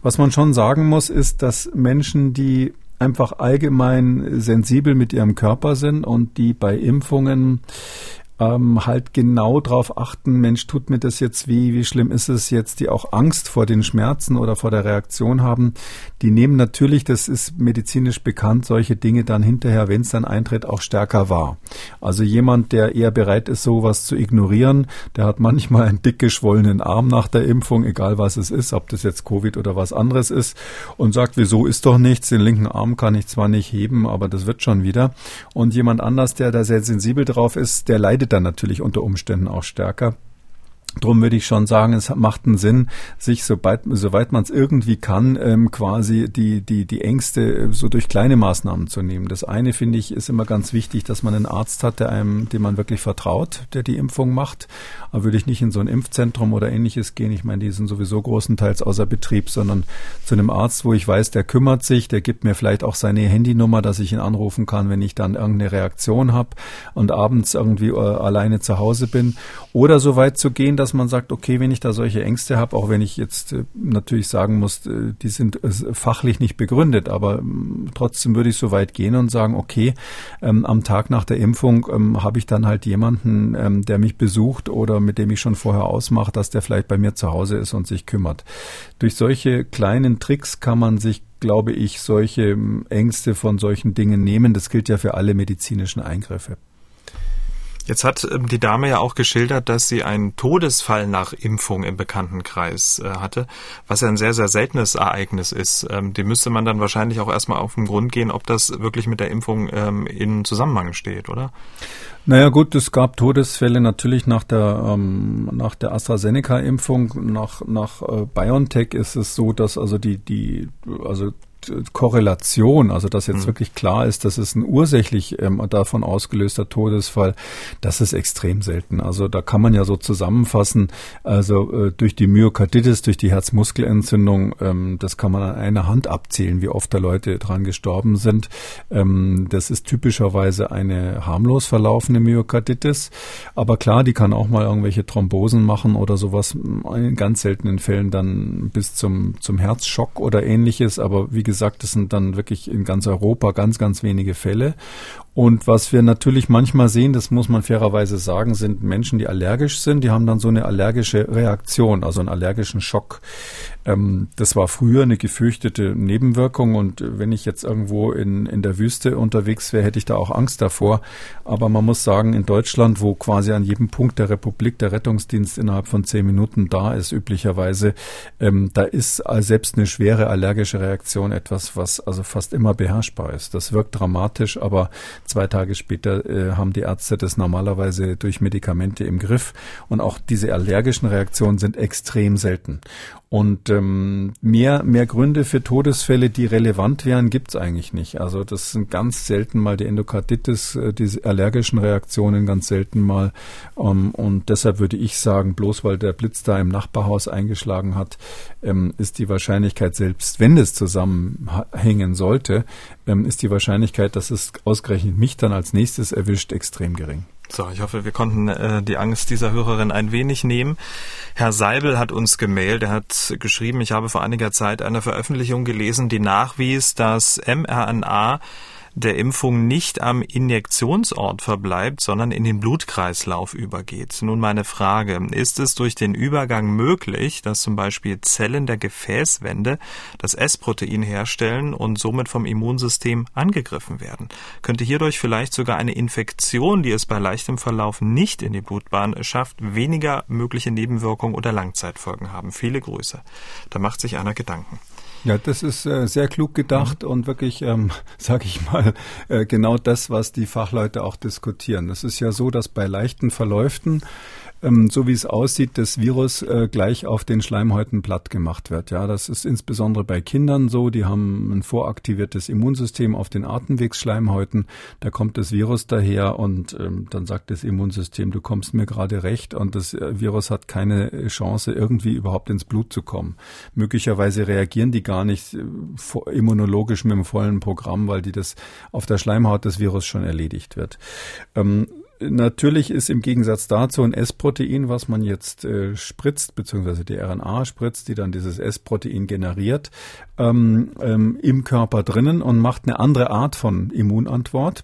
Was man schon sagen muss, muss, ist, dass Menschen, die einfach allgemein sensibel mit ihrem Körper sind und die bei Impfungen ähm, halt genau drauf achten, Mensch, tut mir das jetzt weh, wie schlimm ist es jetzt, die auch Angst vor den Schmerzen oder vor der Reaktion haben, die nehmen natürlich, das ist medizinisch bekannt, solche Dinge dann hinterher, wenn es dann eintritt, auch stärker wahr. Also jemand, der eher bereit ist, sowas zu ignorieren, der hat manchmal einen dick geschwollenen Arm nach der Impfung, egal was es ist, ob das jetzt Covid oder was anderes ist, und sagt, wieso ist doch nichts, den linken Arm kann ich zwar nicht heben, aber das wird schon wieder. Und jemand anders, der da sehr sensibel drauf ist, der leidet dann natürlich unter Umständen auch stärker. Drum würde ich schon sagen, es macht einen Sinn, sich sobald, soweit man es irgendwie kann, ähm, quasi die, die, die Ängste äh, so durch kleine Maßnahmen zu nehmen. Das eine finde ich ist immer ganz wichtig, dass man einen Arzt hat, der einem, dem man wirklich vertraut, der die Impfung macht. Aber würde ich nicht in so ein Impfzentrum oder ähnliches gehen. Ich meine, die sind sowieso großenteils außer Betrieb, sondern zu einem Arzt, wo ich weiß, der kümmert sich, der gibt mir vielleicht auch seine Handynummer, dass ich ihn anrufen kann, wenn ich dann irgendeine Reaktion habe und abends irgendwie äh, alleine zu Hause bin. Oder so weit zu gehen, dass man sagt, okay, wenn ich da solche Ängste habe, auch wenn ich jetzt äh, natürlich sagen muss, äh, die sind äh, fachlich nicht begründet, aber ähm, trotzdem würde ich so weit gehen und sagen, okay, ähm, am Tag nach der Impfung ähm, habe ich dann halt jemanden, ähm, der mich besucht oder mit dem ich schon vorher ausmache, dass der vielleicht bei mir zu Hause ist und sich kümmert. Durch solche kleinen Tricks kann man sich glaube ich, solche ähm, Ängste von solchen Dingen nehmen. Das gilt ja für alle medizinischen Eingriffe. Jetzt hat ähm, die Dame ja auch geschildert, dass sie einen Todesfall nach Impfung im Bekanntenkreis äh, hatte, was ja ein sehr, sehr seltenes Ereignis ist. Ähm, dem müsste man dann wahrscheinlich auch erstmal auf den Grund gehen, ob das wirklich mit der Impfung ähm, in Zusammenhang steht, oder? Naja gut, es gab Todesfälle natürlich nach der ähm, nach der AstraZeneca-Impfung, nach nach äh, BioNTech ist es so, dass also die die also Korrelation, also dass jetzt mhm. wirklich klar ist, dass es ein ursächlich ähm, davon ausgelöster Todesfall, das ist extrem selten. Also da kann man ja so zusammenfassen, also äh, durch die Myokarditis, durch die Herzmuskelentzündung, ähm, das kann man an einer Hand abzählen, wie oft da Leute dran gestorben sind. Ähm, das ist typischerweise eine harmlos verlaufende Myokarditis, aber klar, die kann auch mal irgendwelche Thrombosen machen oder sowas, in ganz seltenen Fällen dann bis zum, zum Herzschock oder ähnliches, aber wie gesagt, das sind dann wirklich in ganz Europa ganz, ganz wenige Fälle. Und was wir natürlich manchmal sehen, das muss man fairerweise sagen, sind Menschen, die allergisch sind, die haben dann so eine allergische Reaktion, also einen allergischen Schock. Ähm, das war früher eine gefürchtete Nebenwirkung und wenn ich jetzt irgendwo in, in der Wüste unterwegs wäre, hätte ich da auch Angst davor. Aber man muss sagen, in Deutschland, wo quasi an jedem Punkt der Republik der Rettungsdienst innerhalb von zehn Minuten da ist, üblicherweise, ähm, da ist selbst eine schwere allergische Reaktion etwas, was also fast immer beherrschbar ist. Das wirkt dramatisch, aber Zwei Tage später äh, haben die Ärzte das normalerweise durch Medikamente im Griff. Und auch diese allergischen Reaktionen sind extrem selten. Und ähm, mehr, mehr Gründe für Todesfälle, die relevant wären, gibt's eigentlich nicht. Also das sind ganz selten mal die Endokarditis, äh, diese allergischen Reaktionen ganz selten mal. Ähm, und deshalb würde ich sagen, bloß weil der Blitz da im Nachbarhaus eingeschlagen hat, ähm, ist die Wahrscheinlichkeit, selbst wenn es zusammenhängen sollte, ähm, ist die Wahrscheinlichkeit, dass es ausgerechnet mich dann als nächstes erwischt, extrem gering. So, ich hoffe, wir konnten äh, die Angst dieser Hörerin ein wenig nehmen. Herr Seibel hat uns gemailt, er hat geschrieben, ich habe vor einiger Zeit eine Veröffentlichung gelesen, die nachwies, dass mRNA der Impfung nicht am Injektionsort verbleibt, sondern in den Blutkreislauf übergeht. Nun meine Frage, ist es durch den Übergang möglich, dass zum Beispiel Zellen der Gefäßwände das S-Protein herstellen und somit vom Immunsystem angegriffen werden? Könnte hierdurch vielleicht sogar eine Infektion, die es bei leichtem Verlauf nicht in die Blutbahn schafft, weniger mögliche Nebenwirkungen oder Langzeitfolgen haben? Viele Grüße. Da macht sich einer Gedanken. Ja, das ist äh, sehr klug gedacht mhm. und wirklich, ähm, sage ich mal, äh, genau das, was die Fachleute auch diskutieren. Es ist ja so, dass bei leichten Verläufen ähm, so wie es aussieht, das Virus äh, gleich auf den Schleimhäuten platt gemacht wird. Ja, das ist insbesondere bei Kindern so. Die haben ein voraktiviertes Immunsystem auf den Atemwegsschleimhäuten. Da kommt das Virus daher und ähm, dann sagt das Immunsystem, du kommst mir gerade recht und das äh, Virus hat keine Chance, irgendwie überhaupt ins Blut zu kommen. Möglicherweise reagieren die gar nicht äh, immunologisch mit dem vollen Programm, weil die das auf der Schleimhaut des Virus schon erledigt wird. Ähm, Natürlich ist im Gegensatz dazu ein S-Protein, was man jetzt äh, spritzt, beziehungsweise die RNA spritzt, die dann dieses S-Protein generiert, ähm, ähm, im Körper drinnen und macht eine andere Art von Immunantwort.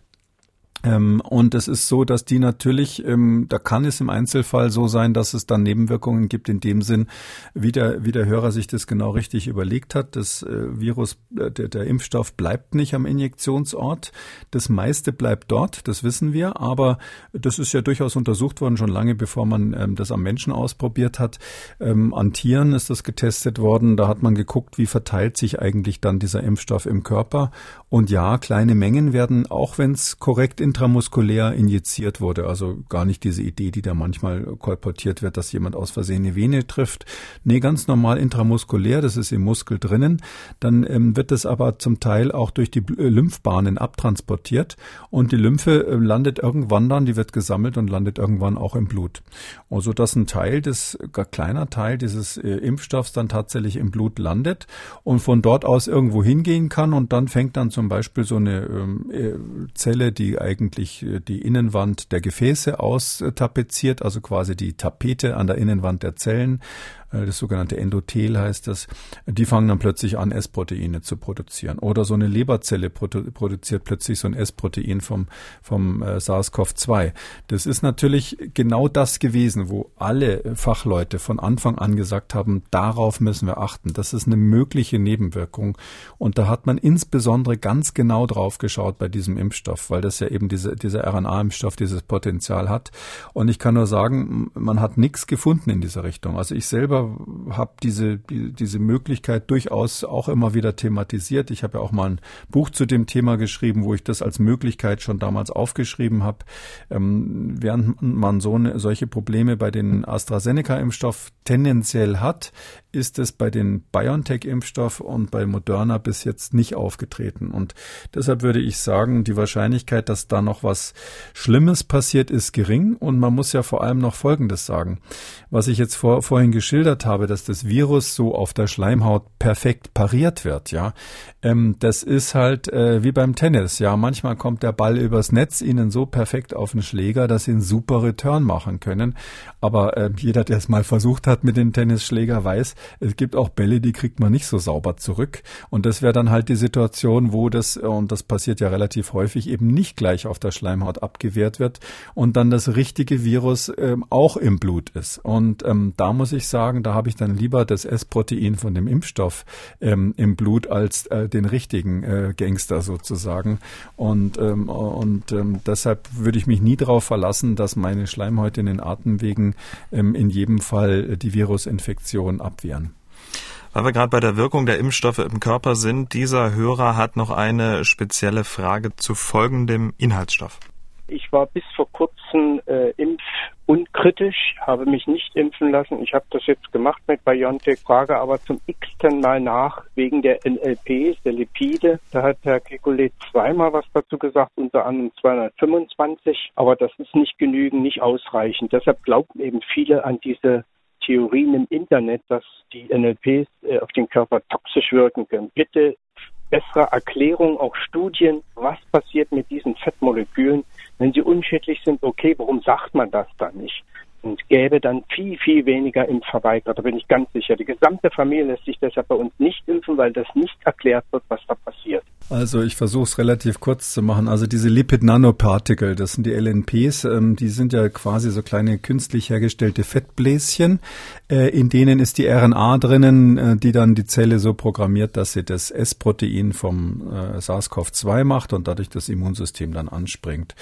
Ähm, und es ist so, dass die natürlich, ähm, da kann es im Einzelfall so sein, dass es dann Nebenwirkungen gibt in dem Sinn, wie der, wie der Hörer sich das genau richtig überlegt hat. Das äh, Virus, äh, der, der Impfstoff bleibt nicht am Injektionsort. Das meiste bleibt dort, das wissen wir, aber das ist ja durchaus untersucht worden, schon lange bevor man ähm, das am Menschen ausprobiert hat. An Tieren ist das getestet worden. Da hat man geguckt, wie verteilt sich eigentlich dann dieser Impfstoff im Körper. Und ja, kleine Mengen werden, auch wenn es korrekt in intramuskulär injiziert wurde. Also gar nicht diese Idee, die da manchmal kolportiert wird, dass jemand aus Versehen eine Vene trifft. Nee, ganz normal intramuskulär, das ist im Muskel drinnen. Dann ähm, wird das aber zum Teil auch durch die äh, Lymphbahnen abtransportiert und die Lymphe äh, landet irgendwann dann, die wird gesammelt und landet irgendwann auch im Blut. Also dass ein Teil des, gar kleiner Teil dieses äh, Impfstoffs dann tatsächlich im Blut landet und von dort aus irgendwo hingehen kann und dann fängt dann zum Beispiel so eine ähm, äh, Zelle, die eigentlich eigentlich äh, die Innenwand der Gefäße austapeziert, also quasi die Tapete an der Innenwand der Zellen das sogenannte Endothel heißt das, die fangen dann plötzlich an, S-Proteine zu produzieren. Oder so eine Leberzelle produ produziert plötzlich so ein S-Protein vom, vom äh, SARS-CoV-2. Das ist natürlich genau das gewesen, wo alle Fachleute von Anfang an gesagt haben, darauf müssen wir achten. Das ist eine mögliche Nebenwirkung. Und da hat man insbesondere ganz genau drauf geschaut bei diesem Impfstoff, weil das ja eben diese, dieser RNA-Impfstoff dieses Potenzial hat. Und ich kann nur sagen, man hat nichts gefunden in dieser Richtung. Also ich selber habe diese, die, diese Möglichkeit durchaus auch immer wieder thematisiert. Ich habe ja auch mal ein Buch zu dem Thema geschrieben, wo ich das als Möglichkeit schon damals aufgeschrieben habe. Ähm, während man so eine, solche Probleme bei den AstraZeneca-Impfstoff tendenziell hat, ist es bei den BioNTech-Impfstoff und bei Moderna bis jetzt nicht aufgetreten. Und deshalb würde ich sagen, die Wahrscheinlichkeit, dass da noch was Schlimmes passiert, ist gering. Und man muss ja vor allem noch Folgendes sagen. Was ich jetzt vor, vorhin geschildert habe, dass das Virus so auf der Schleimhaut perfekt pariert wird, ja, ähm, das ist halt äh, wie beim Tennis. Ja, manchmal kommt der Ball übers Netz ihnen so perfekt auf den Schläger, dass sie einen super Return machen können. Aber äh, jeder, der es mal versucht hat mit dem Tennisschläger, weiß, es gibt auch Bälle, die kriegt man nicht so sauber zurück. Und das wäre dann halt die Situation, wo das, und das passiert ja relativ häufig, eben nicht gleich auf der Schleimhaut abgewehrt wird und dann das richtige Virus ähm, auch im Blut ist. Und ähm, da muss ich sagen, da habe ich dann lieber das S-Protein von dem Impfstoff ähm, im Blut als äh, den richtigen äh, Gangster sozusagen. Und, ähm, und ähm, deshalb würde ich mich nie darauf verlassen, dass meine Schleimhäute in den Atemwegen ähm, in jedem Fall die Virusinfektion abwehren. Weil wir gerade bei der Wirkung der Impfstoffe im Körper sind, dieser Hörer hat noch eine spezielle Frage zu folgendem Inhaltsstoff. Ich war bis vor kurzem äh, impfunkritisch, habe mich nicht impfen lassen. Ich habe das jetzt gemacht mit BioNTech, frage aber zum x-ten Mal nach wegen der NLPs, der Lipide. Da hat Herr Kekulé zweimal was dazu gesagt, unter anderem 225, aber das ist nicht genügend, nicht ausreichend. Deshalb glauben eben viele an diese Theorien im Internet, dass die NLPs äh, auf den Körper toxisch wirken können. Bitte bessere Erklärung, auch Studien, was passiert mit diesen Fettmolekülen, wenn sie unschädlich sind. Okay, warum sagt man das dann nicht? Und gäbe dann viel, viel weniger Impfverweigerer, da bin ich ganz sicher. Die gesamte Familie lässt sich deshalb bei uns nicht impfen, weil das nicht erklärt wird, was da passiert. Also ich versuche es relativ kurz zu machen. Also diese Lipid-Nanopartikel, das sind die LNPs, ähm, die sind ja quasi so kleine künstlich hergestellte Fettbläschen. Äh, in denen ist die RNA drinnen, äh, die dann die Zelle so programmiert, dass sie das S-Protein vom äh, SARS-CoV-2 macht und dadurch das Immunsystem dann anspringt.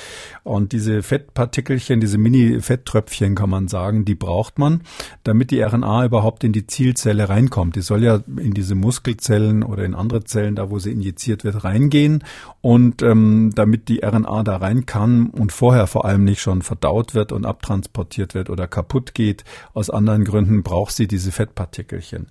Und diese Fettpartikelchen, diese Mini-Fetttröpfchen kann man sagen, die braucht man, damit die RNA überhaupt in die Zielzelle reinkommt. Die soll ja in diese Muskelzellen oder in andere Zellen, da wo sie injiziert wird, reingehen. Und ähm, damit die RNA da rein kann und vorher vor allem nicht schon verdaut wird und abtransportiert wird oder kaputt geht, aus anderen Gründen braucht sie diese Fettpartikelchen.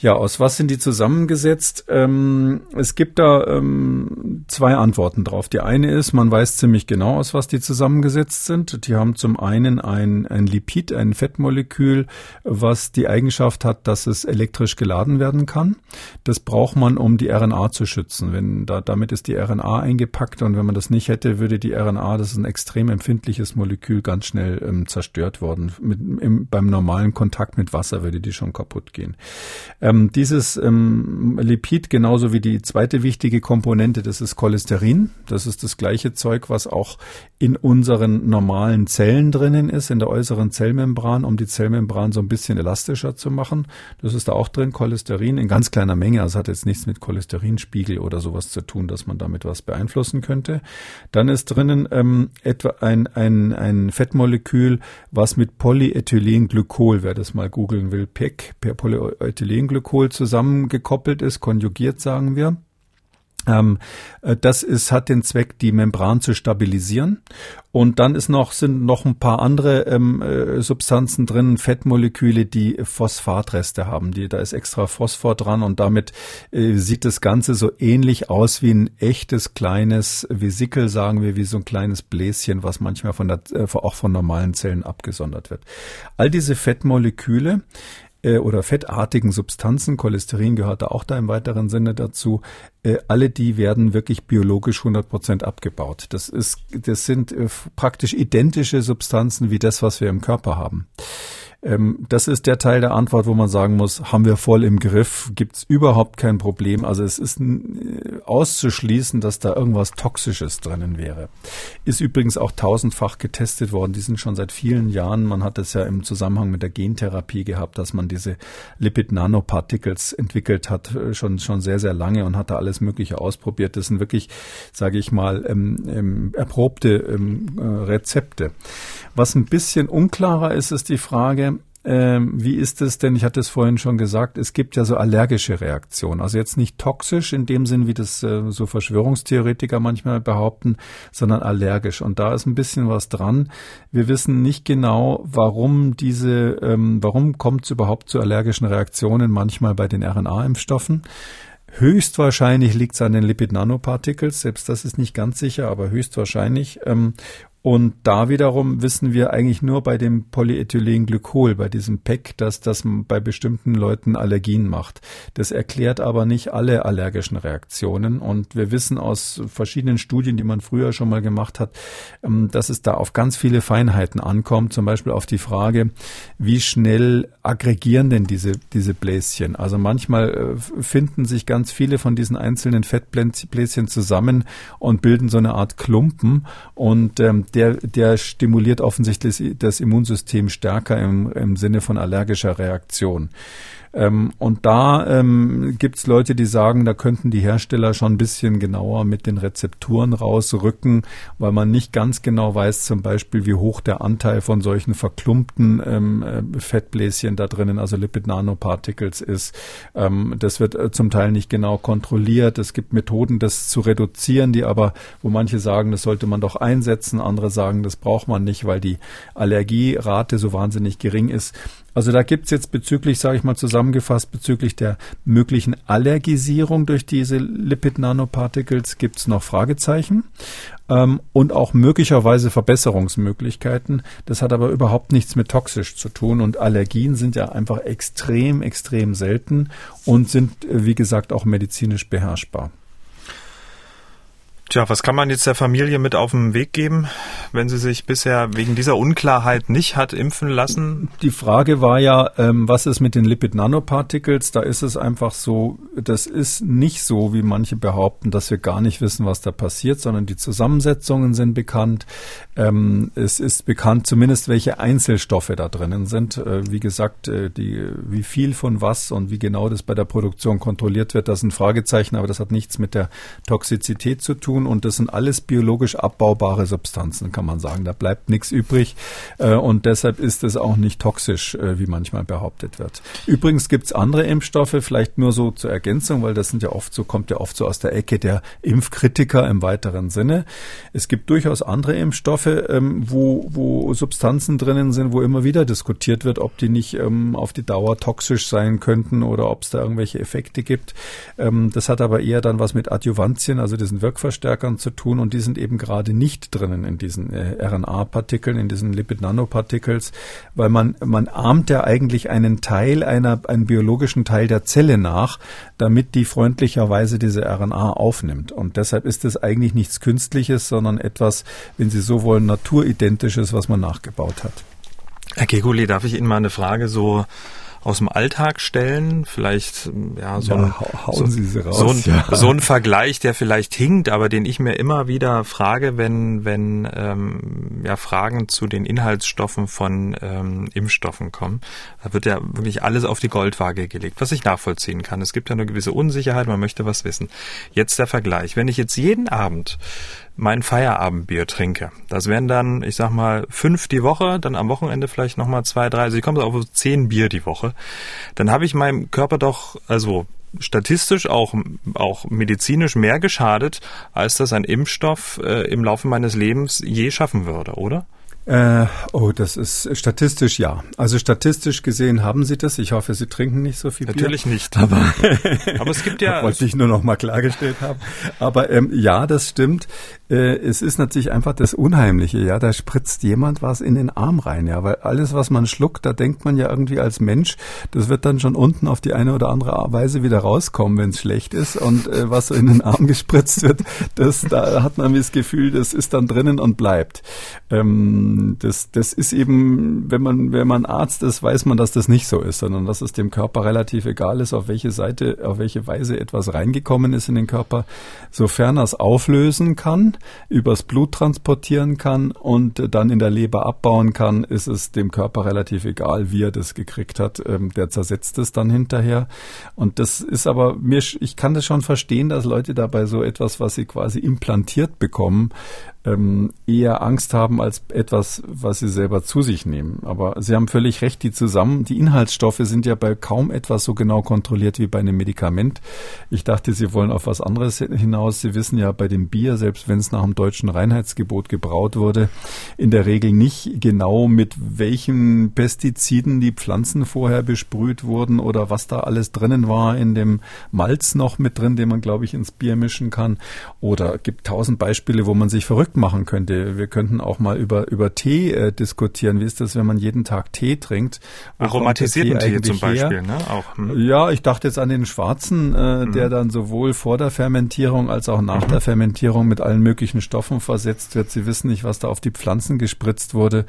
Ja, aus was sind die zusammengesetzt? Ähm, es gibt da ähm, zwei Antworten drauf. Die eine ist, man weiß ziemlich genau, aus was die zusammengesetzt sind. Die haben zum einen ein, ein Lipid, ein Fettmolekül, was die Eigenschaft hat, dass es elektrisch geladen werden kann. Das braucht man, um die RNA zu schützen. Wenn da, damit ist die RNA eingepackt und wenn man das nicht hätte, würde die RNA, das ist ein extrem empfindliches Molekül, ganz schnell ähm, zerstört worden. Mit, im, beim normalen Kontakt mit Wasser würde die schon kaputt gehen. Dieses ähm, Lipid, genauso wie die zweite wichtige Komponente, das ist Cholesterin. Das ist das gleiche Zeug, was auch in unseren normalen Zellen drinnen ist, in der äußeren Zellmembran, um die Zellmembran so ein bisschen elastischer zu machen. Das ist da auch drin, Cholesterin in ganz kleiner Menge. Also hat jetzt nichts mit Cholesterinspiegel oder sowas zu tun, dass man damit was beeinflussen könnte. Dann ist drinnen ähm, etwa ein, ein, ein Fettmolekül, was mit Polyethylenglykol, wer das mal googeln will, PEC, per Polyethylenglykol zusammengekoppelt ist, konjugiert sagen wir. Ähm, äh, das ist, hat den Zweck, die Membran zu stabilisieren. Und dann ist noch, sind noch ein paar andere ähm, äh, Substanzen drin, Fettmoleküle, die Phosphatreste haben. Die, da ist extra Phosphor dran und damit äh, sieht das Ganze so ähnlich aus wie ein echtes kleines Vesikel, sagen wir, wie so ein kleines Bläschen, was manchmal von der, äh, auch von normalen Zellen abgesondert wird. All diese Fettmoleküle äh, oder fettartigen Substanzen, Cholesterin gehört da auch da im weiteren Sinne dazu, äh, alle die werden wirklich biologisch 100 Prozent abgebaut. Das ist, das sind äh, praktisch identische Substanzen wie das, was wir im Körper haben. Ähm, das ist der Teil der Antwort, wo man sagen muss, haben wir voll im Griff, gibt's überhaupt kein Problem. Also es ist äh, auszuschließen, dass da irgendwas Toxisches drinnen wäre. Ist übrigens auch tausendfach getestet worden. Die sind schon seit vielen Jahren. Man hat es ja im Zusammenhang mit der Gentherapie gehabt, dass man diese Lipid-Nanoparticles entwickelt hat, äh, schon, schon sehr, sehr lange und hat da alles Mögliche ausprobiert. Das sind wirklich, sage ich mal, ähm, ähm, erprobte ähm, äh, Rezepte. Was ein bisschen unklarer ist, ist die Frage, ähm, wie ist es denn, ich hatte es vorhin schon gesagt, es gibt ja so allergische Reaktionen. Also jetzt nicht toxisch in dem Sinn, wie das äh, so Verschwörungstheoretiker manchmal behaupten, sondern allergisch. Und da ist ein bisschen was dran. Wir wissen nicht genau, warum diese, ähm, warum kommt es überhaupt zu allergischen Reaktionen manchmal bei den RNA-Impfstoffen. Höchstwahrscheinlich liegt es an den Lipid-Nanoparticles, selbst das ist nicht ganz sicher, aber höchstwahrscheinlich. Ähm, und da wiederum wissen wir eigentlich nur bei dem Polyethylenglykol, bei diesem PEC, dass das bei bestimmten Leuten Allergien macht. Das erklärt aber nicht alle allergischen Reaktionen. Und wir wissen aus verschiedenen Studien, die man früher schon mal gemacht hat, ähm, dass es da auf ganz viele Feinheiten ankommt. Zum Beispiel auf die Frage, wie schnell aggregieren denn diese, diese Bläschen? Also manchmal äh, finden sich ganz viele von diesen einzelnen Fettbläschen zusammen und bilden so eine Art Klumpen. Und ähm, der, der stimuliert offensichtlich das Immunsystem stärker im, im Sinne von allergischer Reaktion. Ähm, und da ähm, gibt Leute, die sagen, da könnten die Hersteller schon ein bisschen genauer mit den Rezepturen rausrücken, weil man nicht ganz genau weiß, zum Beispiel, wie hoch der Anteil von solchen verklumpten ähm, äh, Fettbläschen da drinnen, also Lipid Nanoparticles ist. Ähm, das wird äh, zum Teil nicht genau kontrolliert. Es gibt Methoden, das zu reduzieren, die aber, wo manche sagen, das sollte man doch einsetzen, andere sagen, das braucht man nicht, weil die Allergierate so wahnsinnig gering ist. Also da gibt's jetzt bezüglich, sage ich mal zusammengefasst, bezüglich der möglichen Allergisierung durch diese Lipid-Nanoparticles gibt's noch Fragezeichen ähm, und auch möglicherweise Verbesserungsmöglichkeiten. Das hat aber überhaupt nichts mit toxisch zu tun und Allergien sind ja einfach extrem, extrem selten und sind, äh, wie gesagt, auch medizinisch beherrschbar. Tja, was kann man jetzt der Familie mit auf den Weg geben, wenn sie sich bisher wegen dieser Unklarheit nicht hat impfen lassen? Die Frage war ja, ähm, was ist mit den Lipid Nanoparticles? Da ist es einfach so, das ist nicht so, wie manche behaupten, dass wir gar nicht wissen, was da passiert, sondern die Zusammensetzungen sind bekannt. Ähm, es ist bekannt zumindest, welche Einzelstoffe da drinnen sind. Äh, wie gesagt, äh, die, wie viel von was und wie genau das bei der Produktion kontrolliert wird, das ist ein Fragezeichen, aber das hat nichts mit der Toxizität zu tun tun und das sind alles biologisch abbaubare Substanzen, kann man sagen. Da bleibt nichts übrig äh, und deshalb ist es auch nicht toxisch, äh, wie manchmal behauptet wird. Übrigens gibt es andere Impfstoffe, vielleicht nur so zur Ergänzung, weil das sind ja oft so, kommt ja oft so aus der Ecke der Impfkritiker im weiteren Sinne. Es gibt durchaus andere Impfstoffe, ähm, wo, wo Substanzen drinnen sind, wo immer wieder diskutiert wird, ob die nicht ähm, auf die Dauer toxisch sein könnten oder ob es da irgendwelche Effekte gibt. Ähm, das hat aber eher dann was mit Adjuvantien, also diesen Wirkverstärkern Verstärkern zu tun und die sind eben gerade nicht drinnen in diesen äh, RNA-Partikeln, in diesen Lipid-Nanoparticles, weil man, man ahmt ja eigentlich einen Teil einer, einen biologischen Teil der Zelle nach, damit die freundlicherweise diese RNA aufnimmt. Und deshalb ist es eigentlich nichts Künstliches, sondern etwas, wenn Sie so wollen, naturidentisches, was man nachgebaut hat. Herr Keguli, darf ich Ihnen mal eine Frage so aus dem Alltag stellen? Vielleicht ja so, ja, ein, hauen Sie sie raus, so, ein, ja. so ein Vergleich, der vielleicht hinkt, aber den ich mir immer wieder frage, wenn wenn ähm, ja Fragen zu den Inhaltsstoffen von ähm, Impfstoffen kommen. Da wird ja wirklich alles auf die Goldwaage gelegt, was ich nachvollziehen kann. Es gibt ja eine gewisse Unsicherheit, man möchte was wissen. Jetzt der Vergleich. Wenn ich jetzt jeden Abend mein Feierabendbier trinke. Das wären dann, ich sag mal, fünf die Woche, dann am Wochenende vielleicht nochmal zwei, drei, also ich komme auf zehn Bier die Woche. Dann habe ich meinem Körper doch, also statistisch auch, auch medizinisch mehr geschadet, als das ein Impfstoff äh, im Laufe meines Lebens je schaffen würde, oder? Äh, oh, das ist statistisch ja. Also statistisch gesehen haben Sie das. Ich hoffe, Sie trinken nicht so viel Natürlich Bier. nicht. Aber, aber es gibt ja. wollte ich nur noch mal klargestellt haben. Aber ähm, ja, das stimmt. Äh, es ist natürlich einfach das Unheimliche. Ja, da spritzt jemand was in den Arm rein. Ja, weil alles, was man schluckt, da denkt man ja irgendwie als Mensch, das wird dann schon unten auf die eine oder andere Weise wieder rauskommen, wenn es schlecht ist. Und äh, was so in den Arm gespritzt wird, das da hat man das Gefühl, das ist dann drinnen und bleibt. Ähm, das, das ist eben, wenn man, wenn man Arzt ist, weiß man, dass das nicht so ist, sondern dass es dem Körper relativ egal ist, auf welche Seite, auf welche Weise etwas reingekommen ist in den Körper, sofern er es auflösen kann, übers Blut transportieren kann und dann in der Leber abbauen kann, ist es dem Körper relativ egal, wie er das gekriegt hat. Ähm, der zersetzt es dann hinterher. Und das ist aber mir, ich kann das schon verstehen, dass Leute dabei so etwas, was sie quasi implantiert bekommen, ähm, eher Angst haben als etwas, was sie selber zu sich nehmen. Aber Sie haben völlig recht, die zusammen, die Inhaltsstoffe sind ja bei kaum etwas so genau kontrolliert wie bei einem Medikament. Ich dachte, Sie wollen auf was anderes hinaus. Sie wissen ja bei dem Bier, selbst wenn es nach dem deutschen Reinheitsgebot gebraut wurde, in der Regel nicht genau mit welchen Pestiziden die Pflanzen vorher besprüht wurden oder was da alles drinnen war in dem Malz noch mit drin, den man, glaube ich, ins Bier mischen kann. Oder gibt tausend Beispiele, wo man sich verrückt machen könnte. Wir könnten auch mal über, über Tee äh, diskutieren. Wie ist das, wenn man jeden Tag Tee trinkt? Wo Aromatisierten Tee, Tee zum Beispiel, ne? Auch, hm. Ja, ich dachte jetzt an den schwarzen, äh, mhm. der dann sowohl vor der Fermentierung als auch nach mhm. der Fermentierung mit allen möglichen Stoffen versetzt wird. Sie wissen nicht, was da auf die Pflanzen gespritzt wurde.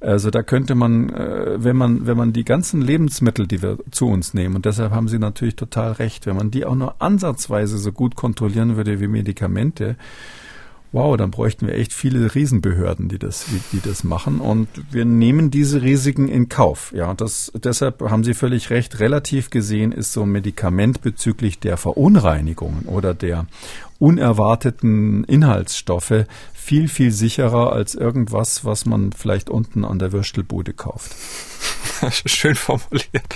Also da könnte man, äh, wenn man, wenn man die ganzen Lebensmittel, die wir zu uns nehmen, und deshalb haben Sie natürlich total recht, wenn man die auch nur ansatzweise so gut kontrollieren würde wie Medikamente, wow, dann bräuchten wir echt viele Riesenbehörden, die das, die, das machen. Und wir nehmen diese Risiken in Kauf. Ja, das, deshalb haben Sie völlig recht. Relativ gesehen ist so ein Medikament bezüglich der Verunreinigungen oder der unerwarteten Inhaltsstoffe viel, viel sicherer als irgendwas, was man vielleicht unten an der Würstelbude kauft. Schön formuliert.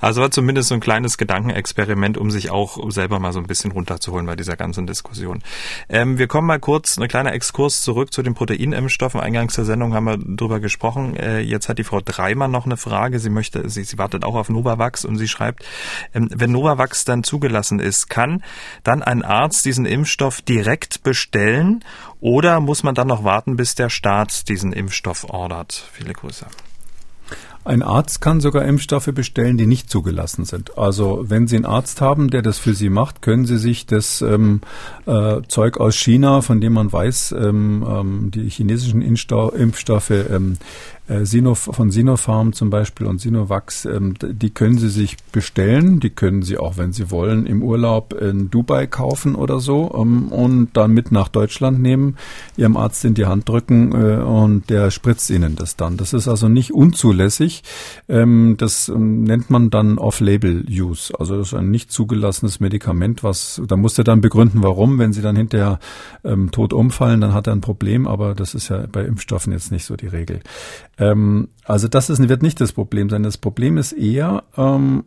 Also war zumindest so ein kleines Gedankenexperiment, um sich auch selber mal so ein bisschen runterzuholen bei dieser ganzen Diskussion. Ähm, wir kommen mal kurz, ein kleiner Exkurs zurück zu den Proteinimpfstoffen. Eingangs der Sendung haben wir drüber gesprochen. Äh, jetzt hat die Frau Dreimer noch eine Frage. Sie möchte, sie, sie wartet auch auf Novavax und sie schreibt, ähm, wenn Novavax dann zugelassen ist, kann dann ein Arzt diesen Impfstoff direkt bestellen oder muss man dann noch warten, bis der Staat diesen Impfstoff ordert? Viele Grüße. Ein Arzt kann sogar Impfstoffe bestellen, die nicht zugelassen sind. Also wenn Sie einen Arzt haben, der das für Sie macht, können Sie sich das ähm, äh, Zeug aus China, von dem man weiß, ähm, ähm, die chinesischen Impfstoffe äh, Sino, von Sinopharm zum Beispiel und Sinovax, ähm, die können Sie sich bestellen. Die können Sie auch, wenn Sie wollen, im Urlaub in Dubai kaufen oder so ähm, und dann mit nach Deutschland nehmen, Ihrem Arzt in die Hand drücken äh, und der spritzt Ihnen das dann. Das ist also nicht unzulässig. Ähm, das nennt man dann Off-Label-Use. Also das ist ein nicht zugelassenes Medikament, was, da muss er dann begründen, warum. Wenn Sie dann hinterher tot umfallen, dann hat er ein Problem, aber das ist ja bei Impfstoffen jetzt nicht so die Regel. Ähm, also das ist, wird nicht das Problem sein. Das Problem ist eher, ähm,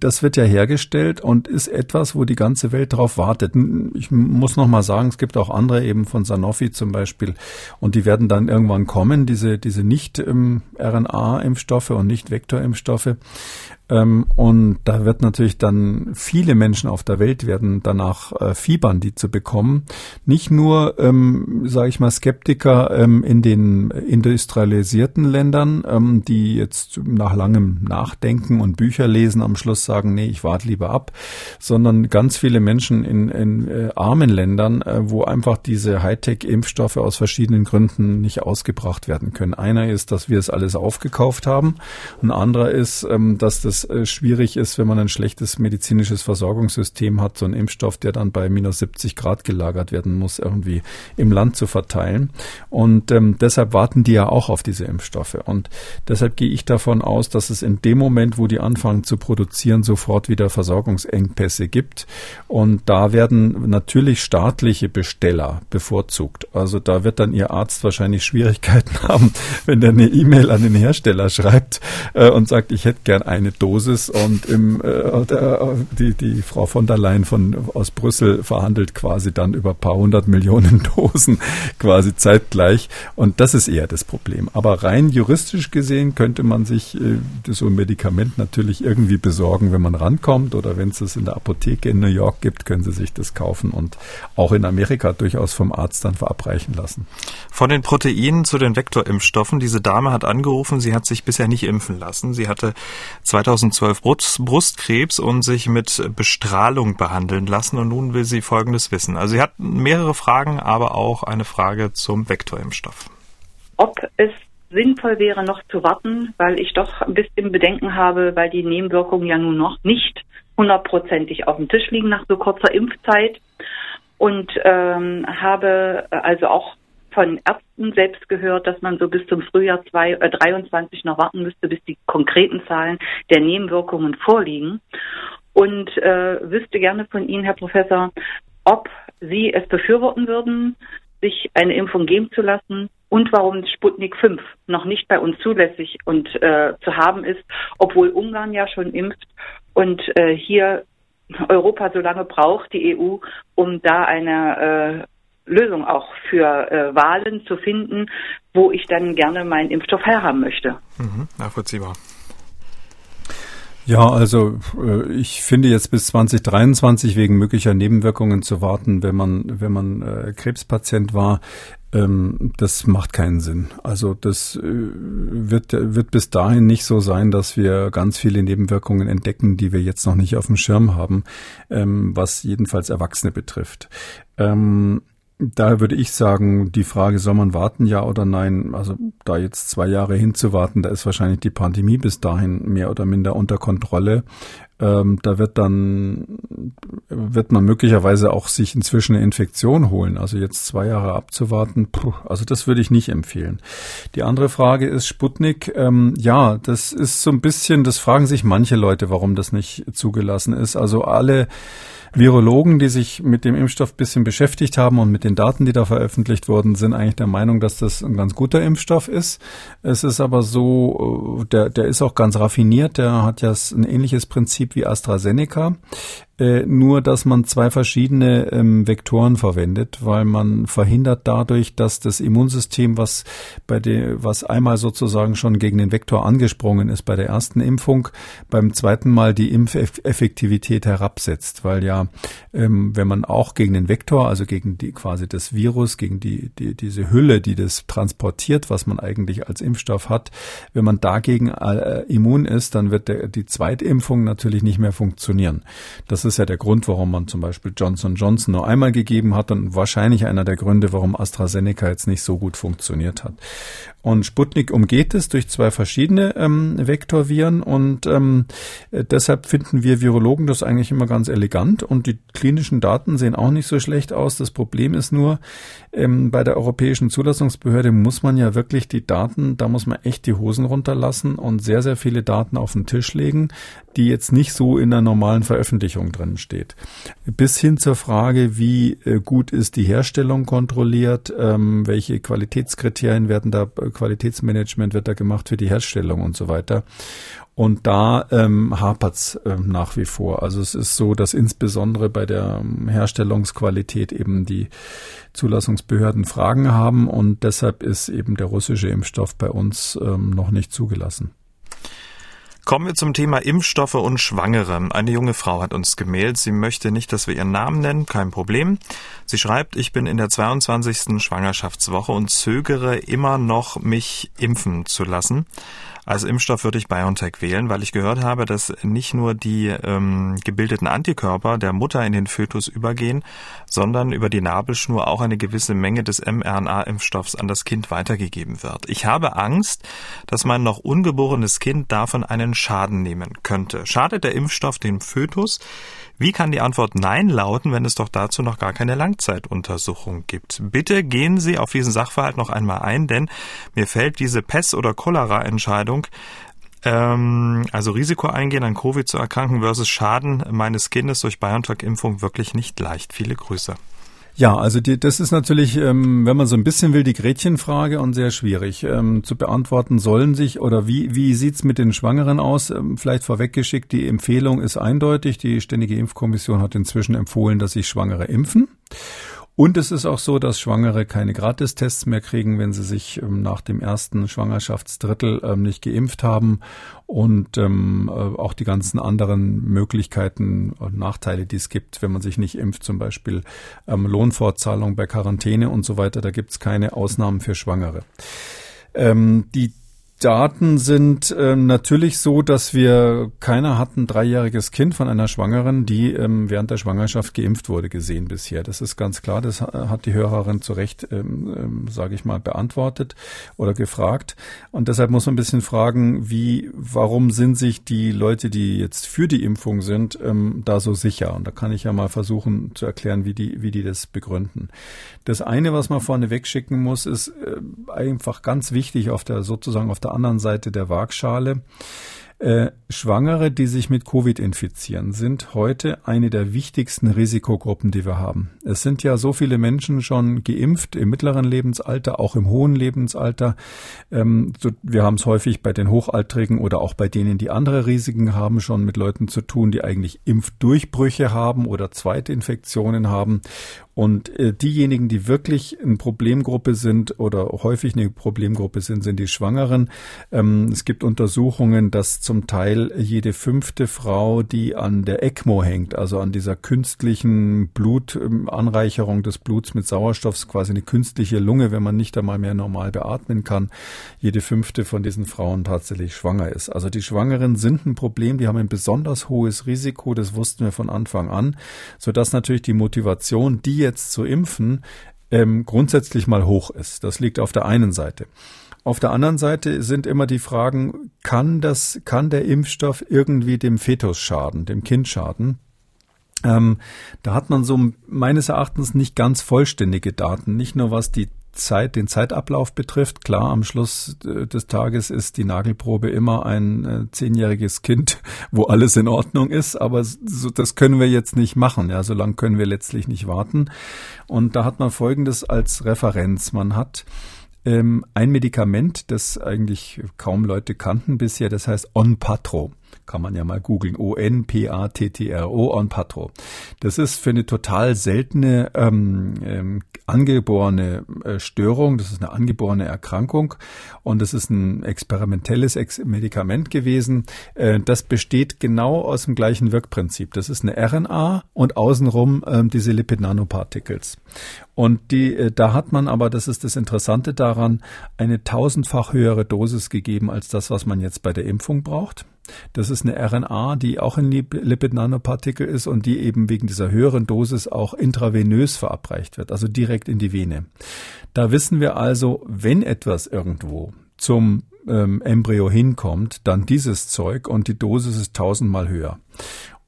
das wird ja hergestellt und ist etwas, wo die ganze Welt drauf wartet. Ich muss noch mal sagen, es gibt auch andere eben von Sanofi zum Beispiel und die werden dann irgendwann kommen, diese, diese nicht ähm, und nicht Vektorimpfstoffe. Ähm, und da wird natürlich dann viele Menschen auf der Welt werden danach äh, fiebern, die zu bekommen. Nicht nur, ähm, sage ich mal, Skeptiker ähm, in den industrialisierten Ländern, ähm, die jetzt nach langem Nachdenken und Bücher lesen am Schluss sagen, nee, ich warte lieber ab, sondern ganz viele Menschen in, in äh, armen Ländern, äh, wo einfach diese Hightech-Impfstoffe aus verschiedenen Gründen nicht ausgebracht werden können. Einer ist, dass wir es alles aufgekauft haben. Ein anderer ist, ähm, dass das es äh, schwierig ist, wenn man ein schlechtes medizinisches Versorgungssystem hat, so ein Impfstoff, der dann bei minus 70 Grad gelagert werden muss, irgendwie im Land zu verteilen. Und ähm, deshalb warten die ja auch auf diese Impfstoffe. Und deshalb gehe ich davon aus, dass es in dem Moment, wo die anfangen zu produzieren, sofort wieder Versorgungsengpässe gibt. Und da werden natürlich staatliche Besteller bevorzugt. Also da wird dann Ihr Arzt wahrscheinlich Schwierigkeiten haben, wenn der eine E-Mail an den Hersteller schreibt äh, und sagt, ich hätte gern eine Dosis und im, äh, der, die, die Frau von der Leyen von, aus Brüssel verhandelt quasi dann über paar hundert Millionen Dosen quasi zeitgleich. Und das ist eher das Problem. Aber rein juristisch gesehen könnte man sich äh, so ein Medikament natürlich irgendwie besorgen, wenn man rankommt oder wenn es es in der Apotheke in New York gibt, können Sie sich das kaufen und auch in Amerika durchaus vom Arzt dann verabreichen lassen. Von den Proteinen zu den Vektorimpfstoffen. Diese Dame hat angerufen, sie hat sich bisher nicht impfen lassen. Sie hatte 2012 Brust, Brustkrebs und sich mit Bestrahlung behandeln lassen und nun will sie Folgendes wissen. Also sie hat mehrere Fragen, aber auch eine Frage zum Vektorimpfstoff. Ob es sinnvoll wäre, noch zu warten, weil ich doch ein bisschen Bedenken habe, weil die Nebenwirkungen ja nun noch nicht hundertprozentig auf dem Tisch liegen nach so kurzer Impfzeit und ähm, habe also auch von Ärzten selbst gehört, dass man so bis zum Frühjahr 2023 äh, noch warten müsste, bis die konkreten Zahlen der Nebenwirkungen vorliegen. Und äh, wüsste gerne von Ihnen, Herr Professor, ob Sie es befürworten würden, sich eine Impfung geben zu lassen und warum Sputnik 5 noch nicht bei uns zulässig und äh, zu haben ist, obwohl Ungarn ja schon impft und äh, hier Europa so lange braucht, die EU, um da eine äh, Lösung auch für äh, Wahlen zu finden, wo ich dann gerne meinen Impfstoff herhaben möchte. Mhm, nachvollziehbar. Ja, also äh, ich finde jetzt bis 2023 wegen möglicher Nebenwirkungen zu warten, wenn man wenn man äh, Krebspatient war, ähm, das macht keinen Sinn. Also das äh, wird wird bis dahin nicht so sein, dass wir ganz viele Nebenwirkungen entdecken, die wir jetzt noch nicht auf dem Schirm haben, ähm, was jedenfalls Erwachsene betrifft. Ähm, da würde ich sagen, die Frage, soll man warten, ja oder nein? Also da jetzt zwei Jahre hinzuwarten, da ist wahrscheinlich die Pandemie bis dahin mehr oder minder unter Kontrolle. Ähm, da wird dann, wird man möglicherweise auch sich inzwischen eine Infektion holen. Also jetzt zwei Jahre abzuwarten, puh, also das würde ich nicht empfehlen. Die andere Frage ist Sputnik. Ähm, ja, das ist so ein bisschen, das fragen sich manche Leute, warum das nicht zugelassen ist. Also alle Virologen, die sich mit dem Impfstoff bisschen beschäftigt haben und mit den Daten, die da veröffentlicht wurden, sind eigentlich der Meinung, dass das ein ganz guter Impfstoff ist. Es ist aber so, äh, der, der ist auch ganz raffiniert, der hat ja ein ähnliches Prinzip wie AstraZeneca. Äh, nur dass man zwei verschiedene ähm, Vektoren verwendet, weil man verhindert dadurch, dass das Immunsystem, was bei der, was einmal sozusagen schon gegen den Vektor angesprungen ist bei der ersten Impfung, beim zweiten Mal die Impfeffektivität herabsetzt, weil ja, ähm, wenn man auch gegen den Vektor, also gegen die quasi das Virus, gegen die, die diese Hülle, die das transportiert, was man eigentlich als Impfstoff hat, wenn man dagegen äh, immun ist, dann wird der, die Zweitimpfung natürlich nicht mehr funktionieren. Das ist ja der Grund, warum man zum Beispiel Johnson Johnson nur einmal gegeben hat und wahrscheinlich einer der Gründe, warum AstraZeneca jetzt nicht so gut funktioniert hat. Und Sputnik umgeht es durch zwei verschiedene ähm, Vektorviren und ähm, deshalb finden wir Virologen das eigentlich immer ganz elegant und die klinischen Daten sehen auch nicht so schlecht aus. Das Problem ist nur, ähm, bei der Europäischen Zulassungsbehörde muss man ja wirklich die Daten, da muss man echt die Hosen runterlassen und sehr, sehr viele Daten auf den Tisch legen, die jetzt nicht so in der normalen Veröffentlichung drin steht. Bis hin zur Frage, wie äh, gut ist die Herstellung kontrolliert, ähm, welche Qualitätskriterien werden da, äh, Qualitätsmanagement wird da gemacht für die Herstellung und so weiter. Und da ähm, hapert ähm, nach wie vor. Also es ist so, dass insbesondere bei der ähm, Herstellungsqualität eben die Zulassungsbehörden Fragen haben und deshalb ist eben der russische Impfstoff bei uns ähm, noch nicht zugelassen. Kommen wir zum Thema Impfstoffe und Schwangere. Eine junge Frau hat uns gemeldet. Sie möchte nicht, dass wir ihren Namen nennen. Kein Problem. Sie schreibt, ich bin in der 22. Schwangerschaftswoche und zögere immer noch, mich impfen zu lassen. Als Impfstoff würde ich BioNTech wählen, weil ich gehört habe, dass nicht nur die ähm, gebildeten Antikörper der Mutter in den Fötus übergehen, sondern über die Nabelschnur auch eine gewisse Menge des mRNA-Impfstoffs an das Kind weitergegeben wird. Ich habe Angst, dass mein noch ungeborenes Kind davon einen Schaden nehmen könnte. Schadet der Impfstoff dem Fötus? Wie kann die Antwort Nein lauten, wenn es doch dazu noch gar keine Langzeituntersuchung gibt? Bitte gehen Sie auf diesen Sachverhalt noch einmal ein, denn mir fällt diese Pest- oder Cholera-Entscheidung ähm, also Risiko eingehen, an Covid zu erkranken versus Schaden meines Kindes durch BioNTech-Impfung wirklich nicht leicht. Viele Grüße. Ja, also die, das ist natürlich, ähm, wenn man so ein bisschen will, die Gretchenfrage und sehr schwierig ähm, zu beantworten. Sollen sich oder wie, wie sieht's mit den Schwangeren aus? Ähm, vielleicht vorweggeschickt, die Empfehlung ist eindeutig. Die Ständige Impfkommission hat inzwischen empfohlen, dass sich Schwangere impfen. Und es ist auch so, dass Schwangere keine Gratistests mehr kriegen, wenn sie sich ähm, nach dem ersten Schwangerschaftsdrittel ähm, nicht geimpft haben. Und ähm, äh, auch die ganzen anderen Möglichkeiten und Nachteile, die es gibt, wenn man sich nicht impft, zum Beispiel ähm, Lohnfortzahlung bei Quarantäne und so weiter, da gibt es keine Ausnahmen für Schwangere. Ähm, die Daten sind ähm, natürlich so, dass wir keiner hat ein dreijähriges Kind von einer Schwangeren, die ähm, während der Schwangerschaft geimpft wurde, gesehen bisher. Das ist ganz klar. Das hat die Hörerin zu Recht, ähm, ähm, sage ich mal, beantwortet oder gefragt. Und deshalb muss man ein bisschen fragen, wie, warum sind sich die Leute, die jetzt für die Impfung sind, ähm, da so sicher? Und da kann ich ja mal versuchen zu erklären, wie die, wie die das begründen. Das eine, was man vorne wegschicken muss, ist äh, einfach ganz wichtig auf der sozusagen auf der anderen Seite der Waagschale. Äh, Schwangere, die sich mit Covid infizieren, sind heute eine der wichtigsten Risikogruppen, die wir haben. Es sind ja so viele Menschen schon geimpft im mittleren Lebensalter, auch im hohen Lebensalter. Ähm, so, wir haben es häufig bei den Hochaltrigen oder auch bei denen, die andere Risiken haben, schon mit Leuten zu tun, die eigentlich Impfdurchbrüche haben oder Zweitinfektionen haben. Und äh, diejenigen, die wirklich eine Problemgruppe sind oder häufig eine Problemgruppe sind, sind die Schwangeren. Ähm, es gibt Untersuchungen, dass zum Teil jede fünfte Frau, die an der ECMO hängt, also an dieser künstlichen Blutanreicherung des Bluts mit Sauerstoff, quasi eine künstliche Lunge, wenn man nicht einmal mehr normal beatmen kann, jede fünfte von diesen Frauen tatsächlich schwanger ist. Also die Schwangeren sind ein Problem, die haben ein besonders hohes Risiko, das wussten wir von Anfang an, sodass natürlich die Motivation, die jetzt zu impfen, ähm, grundsätzlich mal hoch ist. Das liegt auf der einen Seite. Auf der anderen Seite sind immer die Fragen, kann das, kann der Impfstoff irgendwie dem Fetus schaden, dem Kind schaden? Ähm, da hat man so meines Erachtens nicht ganz vollständige Daten, nicht nur was die Zeit, den Zeitablauf betrifft. Klar, am Schluss äh, des Tages ist die Nagelprobe immer ein äh, zehnjähriges Kind, wo alles in Ordnung ist, aber so, das können wir jetzt nicht machen. Ja, so lange können wir letztlich nicht warten. Und da hat man Folgendes als Referenz. Man hat ähm, ein Medikament, das eigentlich kaum Leute kannten bisher, das heißt Onpatro kann man ja mal googeln, O-N-P-A-T-T-R-O, Onpatro. Das ist für eine total seltene ähm, ähm, angeborene äh, Störung, das ist eine angeborene Erkrankung und das ist ein experimentelles Ex Medikament gewesen. Äh, das besteht genau aus dem gleichen Wirkprinzip. Das ist eine RNA und außenrum äh, diese Lipid-Nanoparticles. Und die, äh, da hat man aber, das ist das Interessante daran, eine tausendfach höhere Dosis gegeben als das, was man jetzt bei der Impfung braucht. Das ist eine RNA, die auch ein Lipid-Nanopartikel ist und die eben wegen dieser höheren Dosis auch intravenös verabreicht wird, also direkt in die Vene. Da wissen wir also, wenn etwas irgendwo zum ähm, Embryo hinkommt, dann dieses Zeug und die Dosis ist tausendmal höher.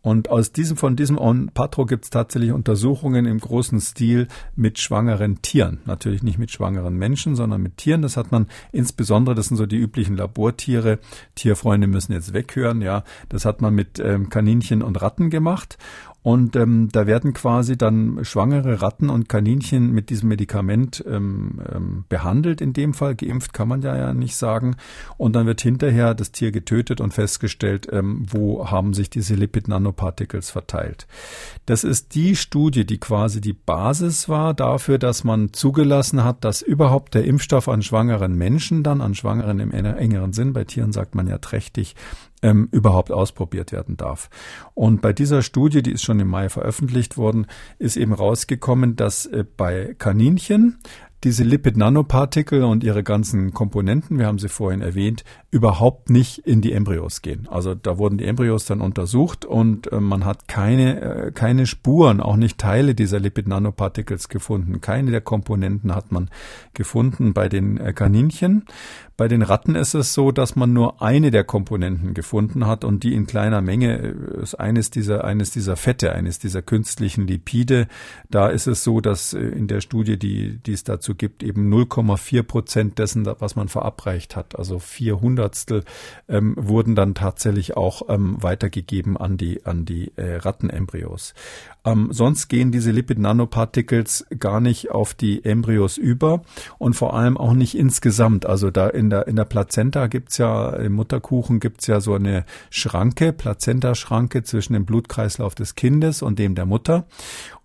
Und aus diesem, von diesem Onpatro gibt es tatsächlich Untersuchungen im großen Stil mit schwangeren Tieren. Natürlich nicht mit schwangeren Menschen, sondern mit Tieren. Das hat man insbesondere, das sind so die üblichen Labortiere. Tierfreunde müssen jetzt weghören, ja. Das hat man mit ähm, Kaninchen und Ratten gemacht. Und ähm, da werden quasi dann schwangere Ratten und Kaninchen mit diesem Medikament ähm, ähm, behandelt. In dem Fall geimpft kann man ja, ja nicht sagen. Und dann wird hinterher das Tier getötet und festgestellt, ähm, wo haben sich diese Lipid-Nanoparticles verteilt. Das ist die Studie, die quasi die Basis war dafür, dass man zugelassen hat, dass überhaupt der Impfstoff an schwangeren Menschen dann, an Schwangeren im engeren Sinn, bei Tieren sagt man ja trächtig, ähm, überhaupt ausprobiert werden darf. Und bei dieser Studie, die ist schon im Mai veröffentlicht worden, ist eben rausgekommen, dass äh, bei Kaninchen diese Lipid-Nanopartikel und ihre ganzen Komponenten, wir haben sie vorhin erwähnt, überhaupt nicht in die Embryos gehen. Also da wurden die Embryos dann untersucht und äh, man hat keine, äh, keine Spuren, auch nicht Teile dieser Lipid-Nanopartikels gefunden. Keine der Komponenten hat man gefunden bei den äh, Kaninchen. Bei den Ratten ist es so, dass man nur eine der Komponenten gefunden hat und die in kleiner Menge ist eines dieser, eines dieser Fette, eines dieser künstlichen Lipide. Da ist es so, dass in der Studie, die, die es dazu gibt, eben 0,4 Prozent dessen, was man verabreicht hat, also vier Hundertstel, ähm, wurden dann tatsächlich auch ähm, weitergegeben an die, an die äh, Rattenembryos. Ähm, sonst gehen diese Lipid-Nanoparticles gar nicht auf die Embryos über und vor allem auch nicht insgesamt. Also da in der, in der Plazenta gibt's ja, im Mutterkuchen gibt's ja so eine Schranke, Plazenta-Schranke zwischen dem Blutkreislauf des Kindes und dem der Mutter.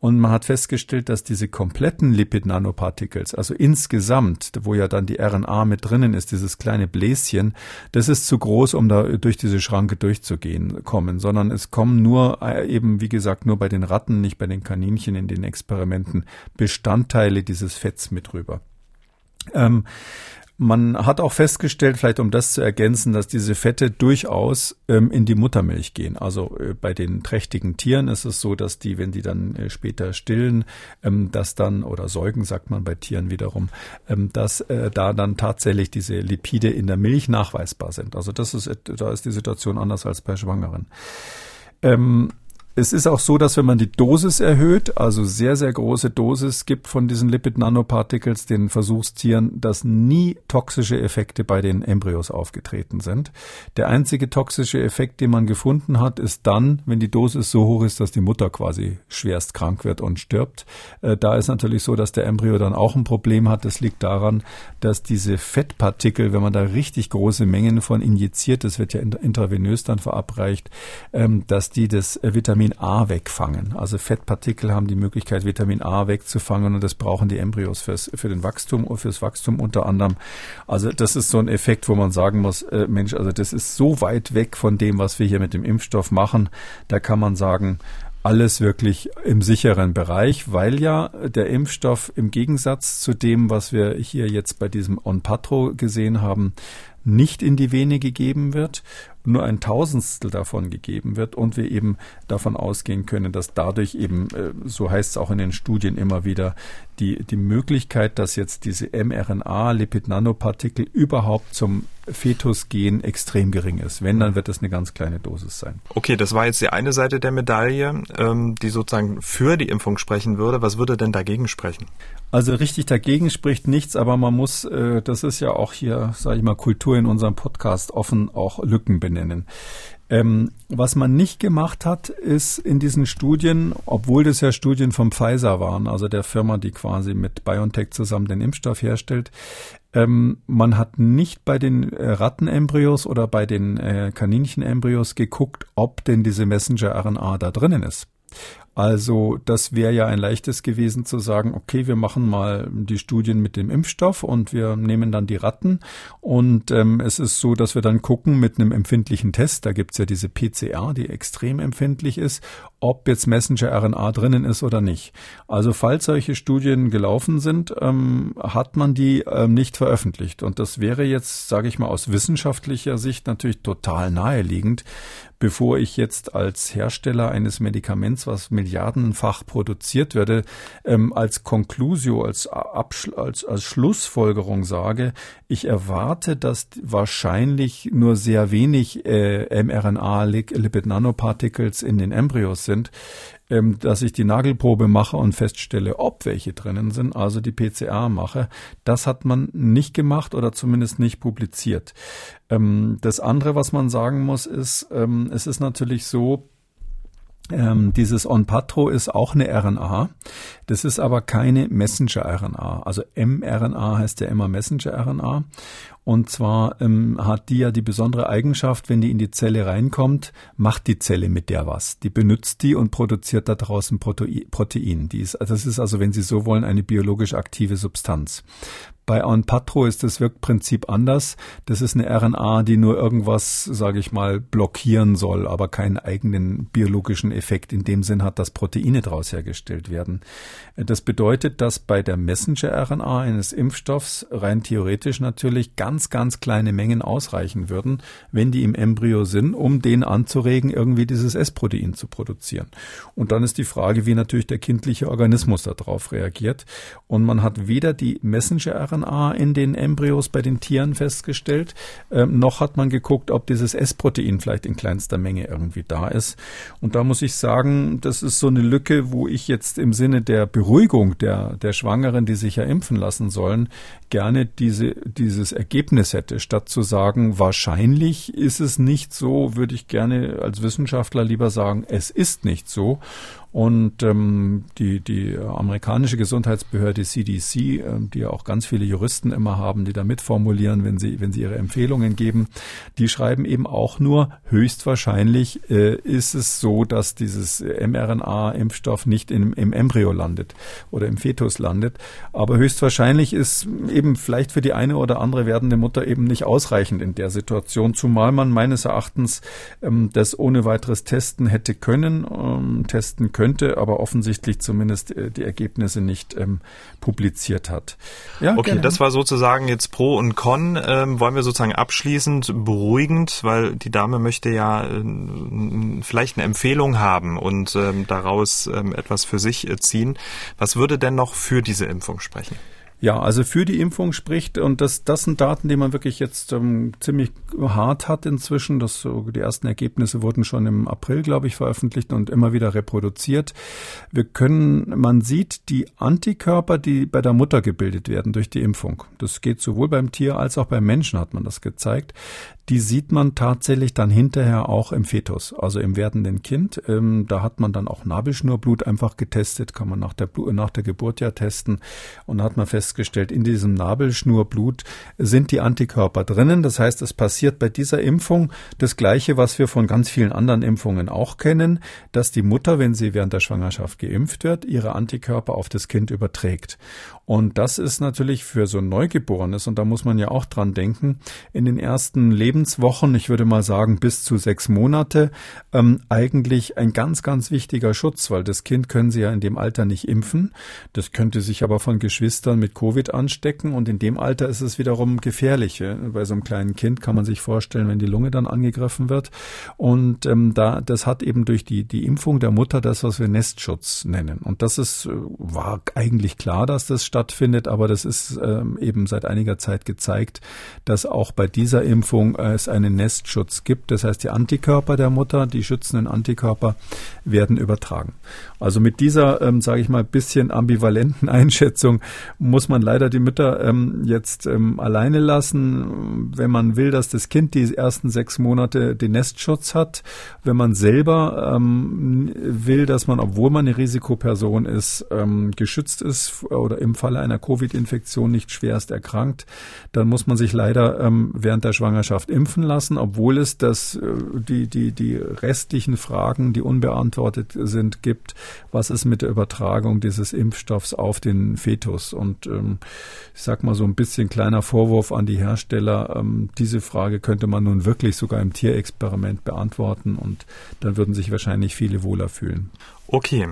Und man hat festgestellt, dass diese kompletten Lipid-Nanoparticles, also insgesamt, wo ja dann die RNA mit drinnen ist, dieses kleine Bläschen, das ist zu groß, um da durch diese Schranke durchzugehen, kommen, sondern es kommen nur äh, eben, wie gesagt, nur bei den Ratten, nicht bei den Kaninchen in den Experimenten Bestandteile dieses Fetts mit rüber. Ähm, man hat auch festgestellt, vielleicht um das zu ergänzen, dass diese Fette durchaus ähm, in die Muttermilch gehen. Also äh, bei den trächtigen Tieren ist es so, dass die, wenn die dann äh, später stillen, ähm, dass dann, oder säugen sagt man bei Tieren wiederum, ähm, dass äh, da dann tatsächlich diese Lipide in der Milch nachweisbar sind. Also das ist, da ist die Situation anders als bei Schwangeren. Ähm, es ist auch so, dass wenn man die Dosis erhöht, also sehr, sehr große Dosis gibt von diesen Lipid-Nanoparticles den Versuchstieren, dass nie toxische Effekte bei den Embryos aufgetreten sind. Der einzige toxische Effekt, den man gefunden hat, ist dann, wenn die Dosis so hoch ist, dass die Mutter quasi schwerst krank wird und stirbt. Äh, da ist natürlich so, dass der Embryo dann auch ein Problem hat. Das liegt daran, dass diese Fettpartikel, wenn man da richtig große Mengen von injiziert, das wird ja intravenös dann verabreicht, ähm, dass die das Vitamin Vitamin A wegfangen. Also Fettpartikel haben die Möglichkeit, Vitamin A wegzufangen und das brauchen die Embryos fürs, für den Wachstum und fürs Wachstum unter anderem. Also das ist so ein Effekt, wo man sagen muss, äh, Mensch, also das ist so weit weg von dem, was wir hier mit dem Impfstoff machen. Da kann man sagen, alles wirklich im sicheren Bereich, weil ja der Impfstoff im Gegensatz zu dem, was wir hier jetzt bei diesem Onpatro gesehen haben, nicht in die Vene gegeben wird, nur ein Tausendstel davon gegeben wird und wir eben davon ausgehen können, dass dadurch eben, äh, so heißt es auch in den Studien immer wieder, die, die Möglichkeit, dass jetzt diese mRNA, Lipid-Nanopartikel überhaupt zum Fetus gehen, extrem gering ist. Wenn, dann wird es eine ganz kleine Dosis sein. Okay, das war jetzt die eine Seite der Medaille, ähm, die sozusagen für die Impfung sprechen würde. Was würde denn dagegen sprechen? Also richtig dagegen spricht nichts, aber man muss, äh, das ist ja auch hier, sage ich mal, Kultur in unserem Podcast offen auch Lücken benennen. Ähm, was man nicht gemacht hat, ist in diesen Studien, obwohl das ja Studien vom Pfizer waren, also der Firma, die quasi mit BioNTech zusammen den Impfstoff herstellt, ähm, man hat nicht bei den äh, Rattenembryos oder bei den äh, Kaninchenembryos geguckt, ob denn diese Messenger-RNA da drinnen ist. Also das wäre ja ein leichtes gewesen zu sagen, okay, wir machen mal die Studien mit dem Impfstoff und wir nehmen dann die Ratten. Und ähm, es ist so, dass wir dann gucken mit einem empfindlichen Test, da gibt's ja diese PCR, die extrem empfindlich ist, ob jetzt Messenger-RNA drinnen ist oder nicht. Also falls solche Studien gelaufen sind, ähm, hat man die ähm, nicht veröffentlicht. Und das wäre jetzt, sage ich mal, aus wissenschaftlicher Sicht natürlich total naheliegend, bevor ich jetzt als Hersteller eines Medikaments, was milliardenfach produziert werde, ähm, als Conclusio, als, als, als Schlussfolgerung sage, ich erwarte, dass wahrscheinlich nur sehr wenig äh, mRNA, Lipid Nanoparticles in den Embryos sind, ähm, dass ich die Nagelprobe mache und feststelle, ob welche drinnen sind, also die PCA mache. Das hat man nicht gemacht oder zumindest nicht publiziert. Ähm, das andere, was man sagen muss, ist, ähm, es ist natürlich so, ähm, dieses Onpatro ist auch eine RNA. Das ist aber keine Messenger-RNA. Also mRNA heißt ja immer Messenger-RNA. Und zwar ähm, hat die ja die besondere Eigenschaft, wenn die in die Zelle reinkommt, macht die Zelle mit der was. Die benutzt die und produziert da draußen Protein. Die ist, das ist also, wenn Sie so wollen, eine biologisch aktive Substanz. Bei Onpatro ist das Wirkprinzip anders. Das ist eine RNA, die nur irgendwas, sage ich mal, blockieren soll, aber keinen eigenen biologischen Effekt in dem Sinn hat, dass Proteine daraus hergestellt werden. Das bedeutet, dass bei der Messenger-RNA eines Impfstoffs rein theoretisch natürlich ganz, ganz kleine Mengen ausreichen würden, wenn die im Embryo sind, um den anzuregen, irgendwie dieses S-Protein zu produzieren. Und dann ist die Frage, wie natürlich der kindliche Organismus darauf reagiert. Und man hat weder die Messenger-RNA RNA in den Embryos bei den Tieren festgestellt. Ähm, noch hat man geguckt, ob dieses S-Protein vielleicht in kleinster Menge irgendwie da ist. Und da muss ich sagen, das ist so eine Lücke, wo ich jetzt im Sinne der Beruhigung der, der Schwangeren, die sich ja impfen lassen sollen, gerne diese, dieses Ergebnis hätte, statt zu sagen, wahrscheinlich ist es nicht so, würde ich gerne als Wissenschaftler lieber sagen, es ist nicht so. Und ähm, die, die amerikanische Gesundheitsbehörde CDC, äh, die ja auch ganz viele Juristen immer haben, die da mitformulieren, wenn sie, wenn sie ihre Empfehlungen geben, die schreiben eben auch nur, höchstwahrscheinlich äh, ist es so, dass dieses mRNA-Impfstoff nicht im, im Embryo landet oder im Fetus landet. Aber höchstwahrscheinlich ist eben vielleicht für die eine oder andere werdende Mutter eben nicht ausreichend in der Situation, zumal man meines Erachtens ähm, das ohne weiteres testen hätte können, ähm, testen können könnte, aber offensichtlich zumindest äh, die Ergebnisse nicht ähm, publiziert hat. Ja, okay, gerne. das war sozusagen jetzt Pro und Con. Ähm, wollen wir sozusagen abschließend beruhigend, weil die Dame möchte ja äh, vielleicht eine Empfehlung haben und ähm, daraus ähm, etwas für sich äh, ziehen. Was würde denn noch für diese Impfung sprechen? Ja, also für die Impfung spricht, und das, das sind Daten, die man wirklich jetzt ähm, ziemlich hart hat inzwischen. Das, so, die ersten Ergebnisse wurden schon im April, glaube ich, veröffentlicht und immer wieder reproduziert. Wir können, man sieht die Antikörper, die bei der Mutter gebildet werden durch die Impfung. Das geht sowohl beim Tier als auch beim Menschen, hat man das gezeigt die sieht man tatsächlich dann hinterher auch im Fetus, also im werdenden Kind. Ähm, da hat man dann auch Nabelschnurblut einfach getestet, kann man nach der, nach der Geburt ja testen. Und da hat man festgestellt, in diesem Nabelschnurblut sind die Antikörper drinnen. Das heißt, es passiert bei dieser Impfung das Gleiche, was wir von ganz vielen anderen Impfungen auch kennen, dass die Mutter, wenn sie während der Schwangerschaft geimpft wird, ihre Antikörper auf das Kind überträgt. Und das ist natürlich für so ein Neugeborenes, und da muss man ja auch dran denken, in den ersten Lebenswochen, ich würde mal sagen bis zu sechs Monate, ähm, eigentlich ein ganz, ganz wichtiger Schutz, weil das Kind können sie ja in dem Alter nicht impfen. Das könnte sich aber von Geschwistern mit Covid anstecken und in dem Alter ist es wiederum gefährlich. Bei so einem kleinen Kind kann man sich vorstellen, wenn die Lunge dann angegriffen wird. Und ähm, da, das hat eben durch die, die Impfung der Mutter das, was wir Nestschutz nennen. Und das ist, äh, war eigentlich klar, dass das stattfindet, aber das ist ähm, eben seit einiger Zeit gezeigt, dass auch bei dieser Impfung äh, es einen Nestschutz gibt. Das heißt, die Antikörper der Mutter, die schützenden Antikörper werden übertragen. Also mit dieser, ähm, sage ich mal, bisschen ambivalenten Einschätzung muss man leider die Mütter ähm, jetzt ähm, alleine lassen, wenn man will, dass das Kind die ersten sechs Monate den Nestschutz hat. Wenn man selber ähm, will, dass man, obwohl man eine Risikoperson ist, ähm, geschützt ist oder im Falle einer Covid-Infektion nicht schwerst erkrankt, dann muss man sich leider ähm, während der Schwangerschaft impfen lassen, obwohl es das, äh, die, die, die restlichen Fragen, die unbeantwortet sind, gibt. Was ist mit der Übertragung dieses Impfstoffs auf den Fetus? Und ähm, ich sag mal so ein bisschen kleiner Vorwurf an die Hersteller. Ähm, diese Frage könnte man nun wirklich sogar im Tierexperiment beantworten und dann würden sich wahrscheinlich viele wohler fühlen. Okay,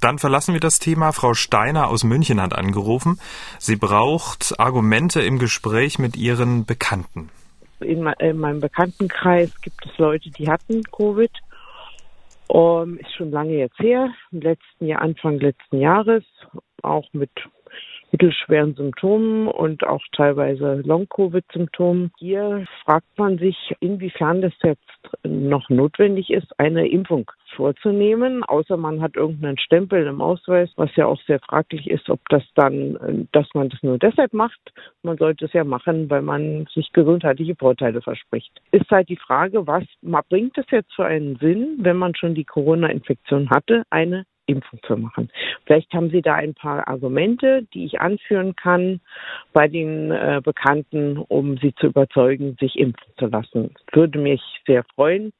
dann verlassen wir das Thema. Frau Steiner aus München hat angerufen. Sie braucht Argumente im Gespräch mit ihren Bekannten. In, meinem Bekanntenkreis gibt es Leute, die hatten Covid. Um, ist schon lange jetzt her, im letzten Jahr, Anfang letzten Jahres, auch mit mittelschweren Symptomen und auch teilweise Long-Covid-Symptomen. Hier fragt man sich, inwiefern das jetzt noch notwendig ist, eine Impfung vorzunehmen, außer man hat irgendeinen Stempel im Ausweis, was ja auch sehr fraglich ist, ob das dann, dass man das nur deshalb macht. Man sollte es ja machen, weil man sich gesundheitliche Vorteile verspricht. Ist halt die Frage, was bringt es jetzt für einen Sinn, wenn man schon die Corona-Infektion hatte, eine Impfung zu machen. Vielleicht haben Sie da ein paar Argumente, die ich anführen kann bei den äh, Bekannten, um sie zu überzeugen, sich impfen zu lassen. Würde mich sehr freuen,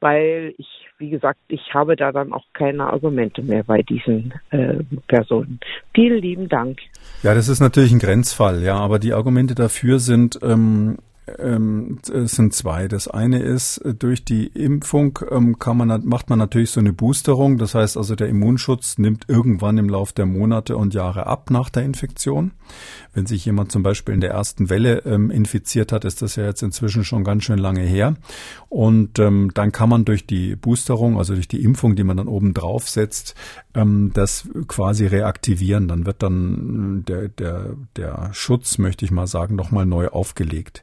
weil ich, wie gesagt, ich habe da dann auch keine Argumente mehr bei diesen äh, Personen. Vielen lieben Dank. Ja, das ist natürlich ein Grenzfall, ja, aber die Argumente dafür sind ähm, ähm, es sind zwei. Das eine ist, äh, durch die Impfung ähm, kann man, macht man natürlich so eine Boosterung. Das heißt also, der Immunschutz nimmt irgendwann im Laufe der Monate und Jahre ab nach der Infektion. Wenn sich jemand zum Beispiel in der ersten Welle ähm, infiziert hat, ist das ja jetzt inzwischen schon ganz schön lange her. Und dann kann man durch die Boosterung, also durch die Impfung, die man dann oben drauf setzt, das quasi reaktivieren. Dann wird dann der, der, der Schutz, möchte ich mal sagen, nochmal neu aufgelegt.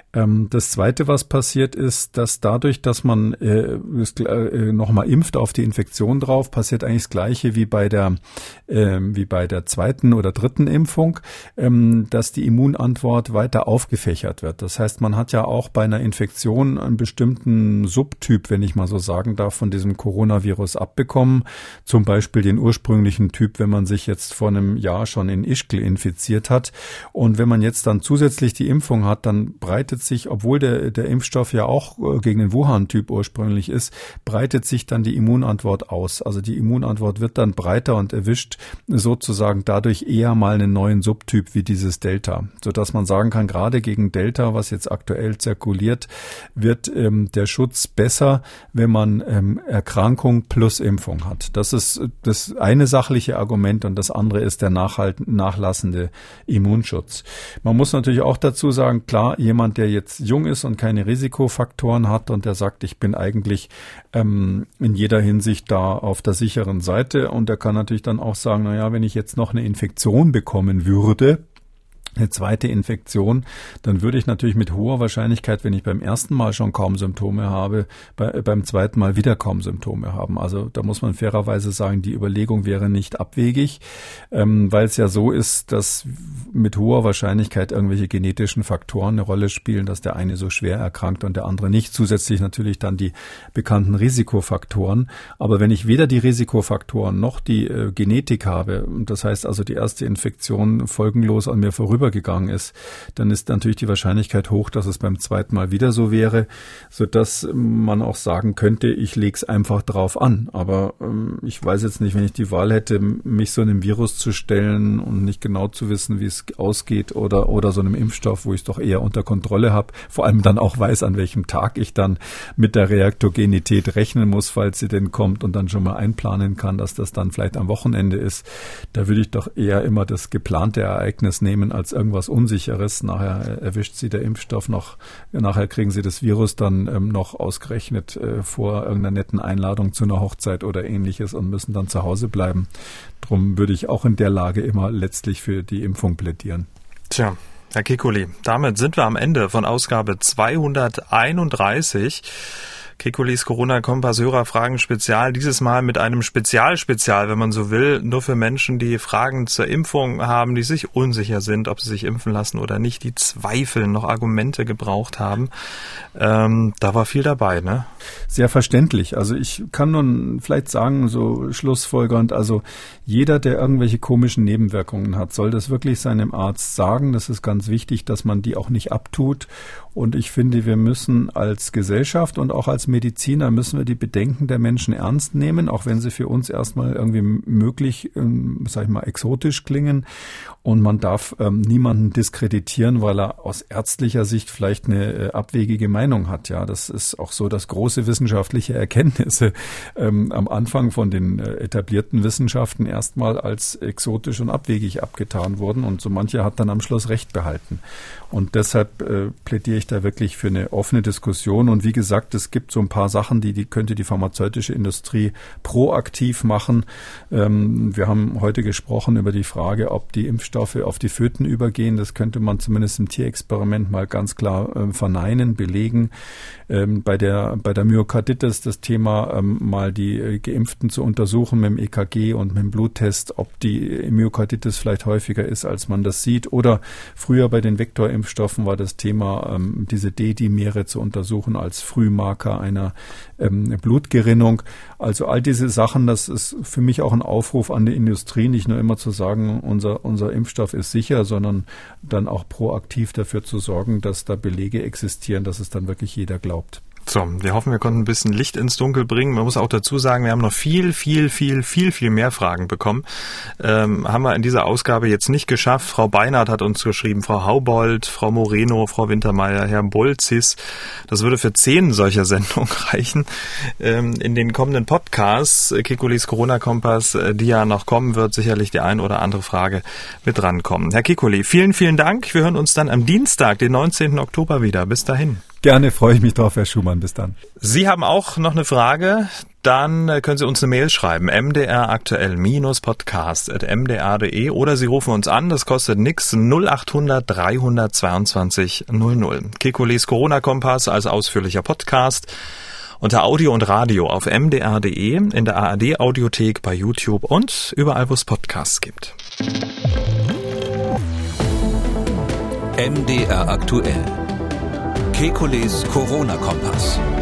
Ähm, das Zweite, was passiert, ist, dass dadurch, dass man äh, äh, nochmal impft auf die Infektion drauf, passiert eigentlich das Gleiche wie bei der äh, wie bei der zweiten oder dritten Impfung, ähm, dass die Immunantwort weiter aufgefächert wird. Das heißt, man hat ja auch bei einer Infektion einen bestimmten Subtyp, wenn ich mal so sagen darf, von diesem Coronavirus abbekommen. Zum Beispiel den ursprünglichen Typ, wenn man sich jetzt vor einem Jahr schon in Ischgl infiziert hat. Und wenn man jetzt dann zusätzlich die Impfung hat, dann breitet breitet sich, obwohl der, der Impfstoff ja auch äh, gegen den Wuhan-Typ ursprünglich ist, breitet sich dann die Immunantwort aus. Also die Immunantwort wird dann breiter und erwischt sozusagen dadurch eher mal einen neuen Subtyp wie dieses Delta, sodass man sagen kann, gerade gegen Delta, was jetzt aktuell zirkuliert, wird ähm, der Schutz besser, wenn man ähm, Erkrankung plus Impfung hat. Das ist das eine sachliche Argument und das andere ist der nachlassende Immunschutz. Man muss natürlich auch dazu sagen, klar, jemand, der jetzt jung ist und keine Risikofaktoren hat und der sagt, ich bin eigentlich ähm, in jeder Hinsicht da auf der sicheren Seite. Und der kann natürlich dann auch sagen, na ja, wenn ich jetzt noch eine Infektion bekommen würde, eine zweite Infektion, dann würde ich natürlich mit hoher Wahrscheinlichkeit, wenn ich beim ersten Mal schon kaum Symptome habe, bei, beim zweiten Mal wieder kaum Symptome haben. Also da muss man fairerweise sagen, die Überlegung wäre nicht abwegig, ähm, weil es ja so ist, dass mit hoher Wahrscheinlichkeit irgendwelche genetischen Faktoren eine Rolle spielen, dass der eine so schwer erkrankt und der andere nicht. Zusätzlich natürlich dann die bekannten Risikofaktoren. Aber wenn ich weder die Risikofaktoren noch die äh, Genetik habe, das heißt also die erste Infektion folgenlos an mir vorüber rübergegangen ist, dann ist natürlich die Wahrscheinlichkeit hoch, dass es beim zweiten Mal wieder so wäre, so dass man auch sagen könnte, ich lege es einfach drauf an. Aber ähm, ich weiß jetzt nicht, wenn ich die Wahl hätte, mich so einem Virus zu stellen und nicht genau zu wissen, wie es ausgeht oder, oder so einem Impfstoff, wo ich es doch eher unter Kontrolle habe, vor allem dann auch weiß, an welchem Tag ich dann mit der Reaktogenität rechnen muss, falls sie denn kommt und dann schon mal einplanen kann, dass das dann vielleicht am Wochenende ist. Da würde ich doch eher immer das geplante Ereignis nehmen als irgendwas Unsicheres. Nachher erwischt sie der Impfstoff noch, nachher kriegen sie das Virus dann ähm, noch ausgerechnet äh, vor irgendeiner netten Einladung zu einer Hochzeit oder ähnliches und müssen dann zu Hause bleiben. Drum würde ich auch in der Lage immer letztlich für die Impfung plädieren. Tja, Herr Kikuli, damit sind wir am Ende von Ausgabe 231. Kekulis Corona-Kompass Hörerfragen Spezial. Dieses Mal mit einem Spezialspezial, wenn man so will, nur für Menschen, die Fragen zur Impfung haben, die sich unsicher sind, ob sie sich impfen lassen oder nicht, die zweifeln, noch Argumente gebraucht haben. Ähm, da war viel dabei, ne? Sehr verständlich. Also ich kann nun vielleicht sagen, so schlussfolgernd, also jeder, der irgendwelche komischen Nebenwirkungen hat, soll das wirklich seinem Arzt sagen. Das ist ganz wichtig, dass man die auch nicht abtut. Und ich finde, wir müssen als Gesellschaft und auch als Mediziner müssen wir die Bedenken der Menschen ernst nehmen, auch wenn sie für uns erstmal irgendwie möglich, ähm, sag ich mal, exotisch klingen. Und man darf ähm, niemanden diskreditieren, weil er aus ärztlicher Sicht vielleicht eine äh, abwegige Meinung hat. Ja, das ist auch so, dass große wissenschaftliche Erkenntnisse ähm, am Anfang von den äh, etablierten Wissenschaften erstmal als exotisch und abwegig abgetan wurden. Und so mancher hat dann am Schluss Recht behalten. Und deshalb äh, plädiere ich da wirklich für eine offene Diskussion. Und wie gesagt, es gibt so ein paar Sachen, die, die könnte die pharmazeutische Industrie proaktiv machen. Ähm, wir haben heute gesprochen über die Frage, ob die Impfstoffe auf die Föten übergehen. Das könnte man zumindest im Tierexperiment mal ganz klar äh, verneinen, belegen. Ähm, bei der, bei der Myokarditis das Thema, ähm, mal die äh, Geimpften zu untersuchen mit dem EKG und mit dem Bluttest, ob die Myokarditis vielleicht häufiger ist, als man das sieht. Oder früher bei den Vektorimpfstoffen war das Thema, ähm, diese D-Dimere zu untersuchen als Frühmarker einer ähm, Blutgerinnung. Also all diese Sachen, das ist für mich auch ein Aufruf an die Industrie, nicht nur immer zu sagen, unser, unser Impfstoff ist sicher, sondern dann auch proaktiv dafür zu sorgen, dass da Belege existieren, dass es dann wirklich jeder glaubt. So, wir hoffen, wir konnten ein bisschen Licht ins Dunkel bringen. Man muss auch dazu sagen, wir haben noch viel, viel, viel, viel, viel mehr Fragen bekommen. Ähm, haben wir in dieser Ausgabe jetzt nicht geschafft. Frau Beinert hat uns geschrieben, Frau Haubold, Frau Moreno, Frau Wintermeyer, Herr Bolzis. Das würde für zehn solcher Sendungen reichen. Ähm, in den kommenden Podcasts, äh, Kikulis Corona-Kompass, äh, die ja noch kommen wird, sicherlich die ein oder andere Frage mit drankommen. Herr Kikuli, vielen, vielen Dank. Wir hören uns dann am Dienstag, den 19. Oktober wieder. Bis dahin. Gerne, freue ich mich drauf, Herr Schumann. Bis dann. Sie haben auch noch eine Frage? Dann äh, können Sie uns eine Mail schreiben, mdraktuell-podcast.mdr.de oder Sie rufen uns an, das kostet nix, 0800 322 00. Kekules Corona-Kompass als ausführlicher Podcast unter Audio und Radio auf mdr.de, in der ARD-Audiothek, bei YouTube und überall, wo es Podcasts gibt. MDR aktuell Kekules Corona-Kompass.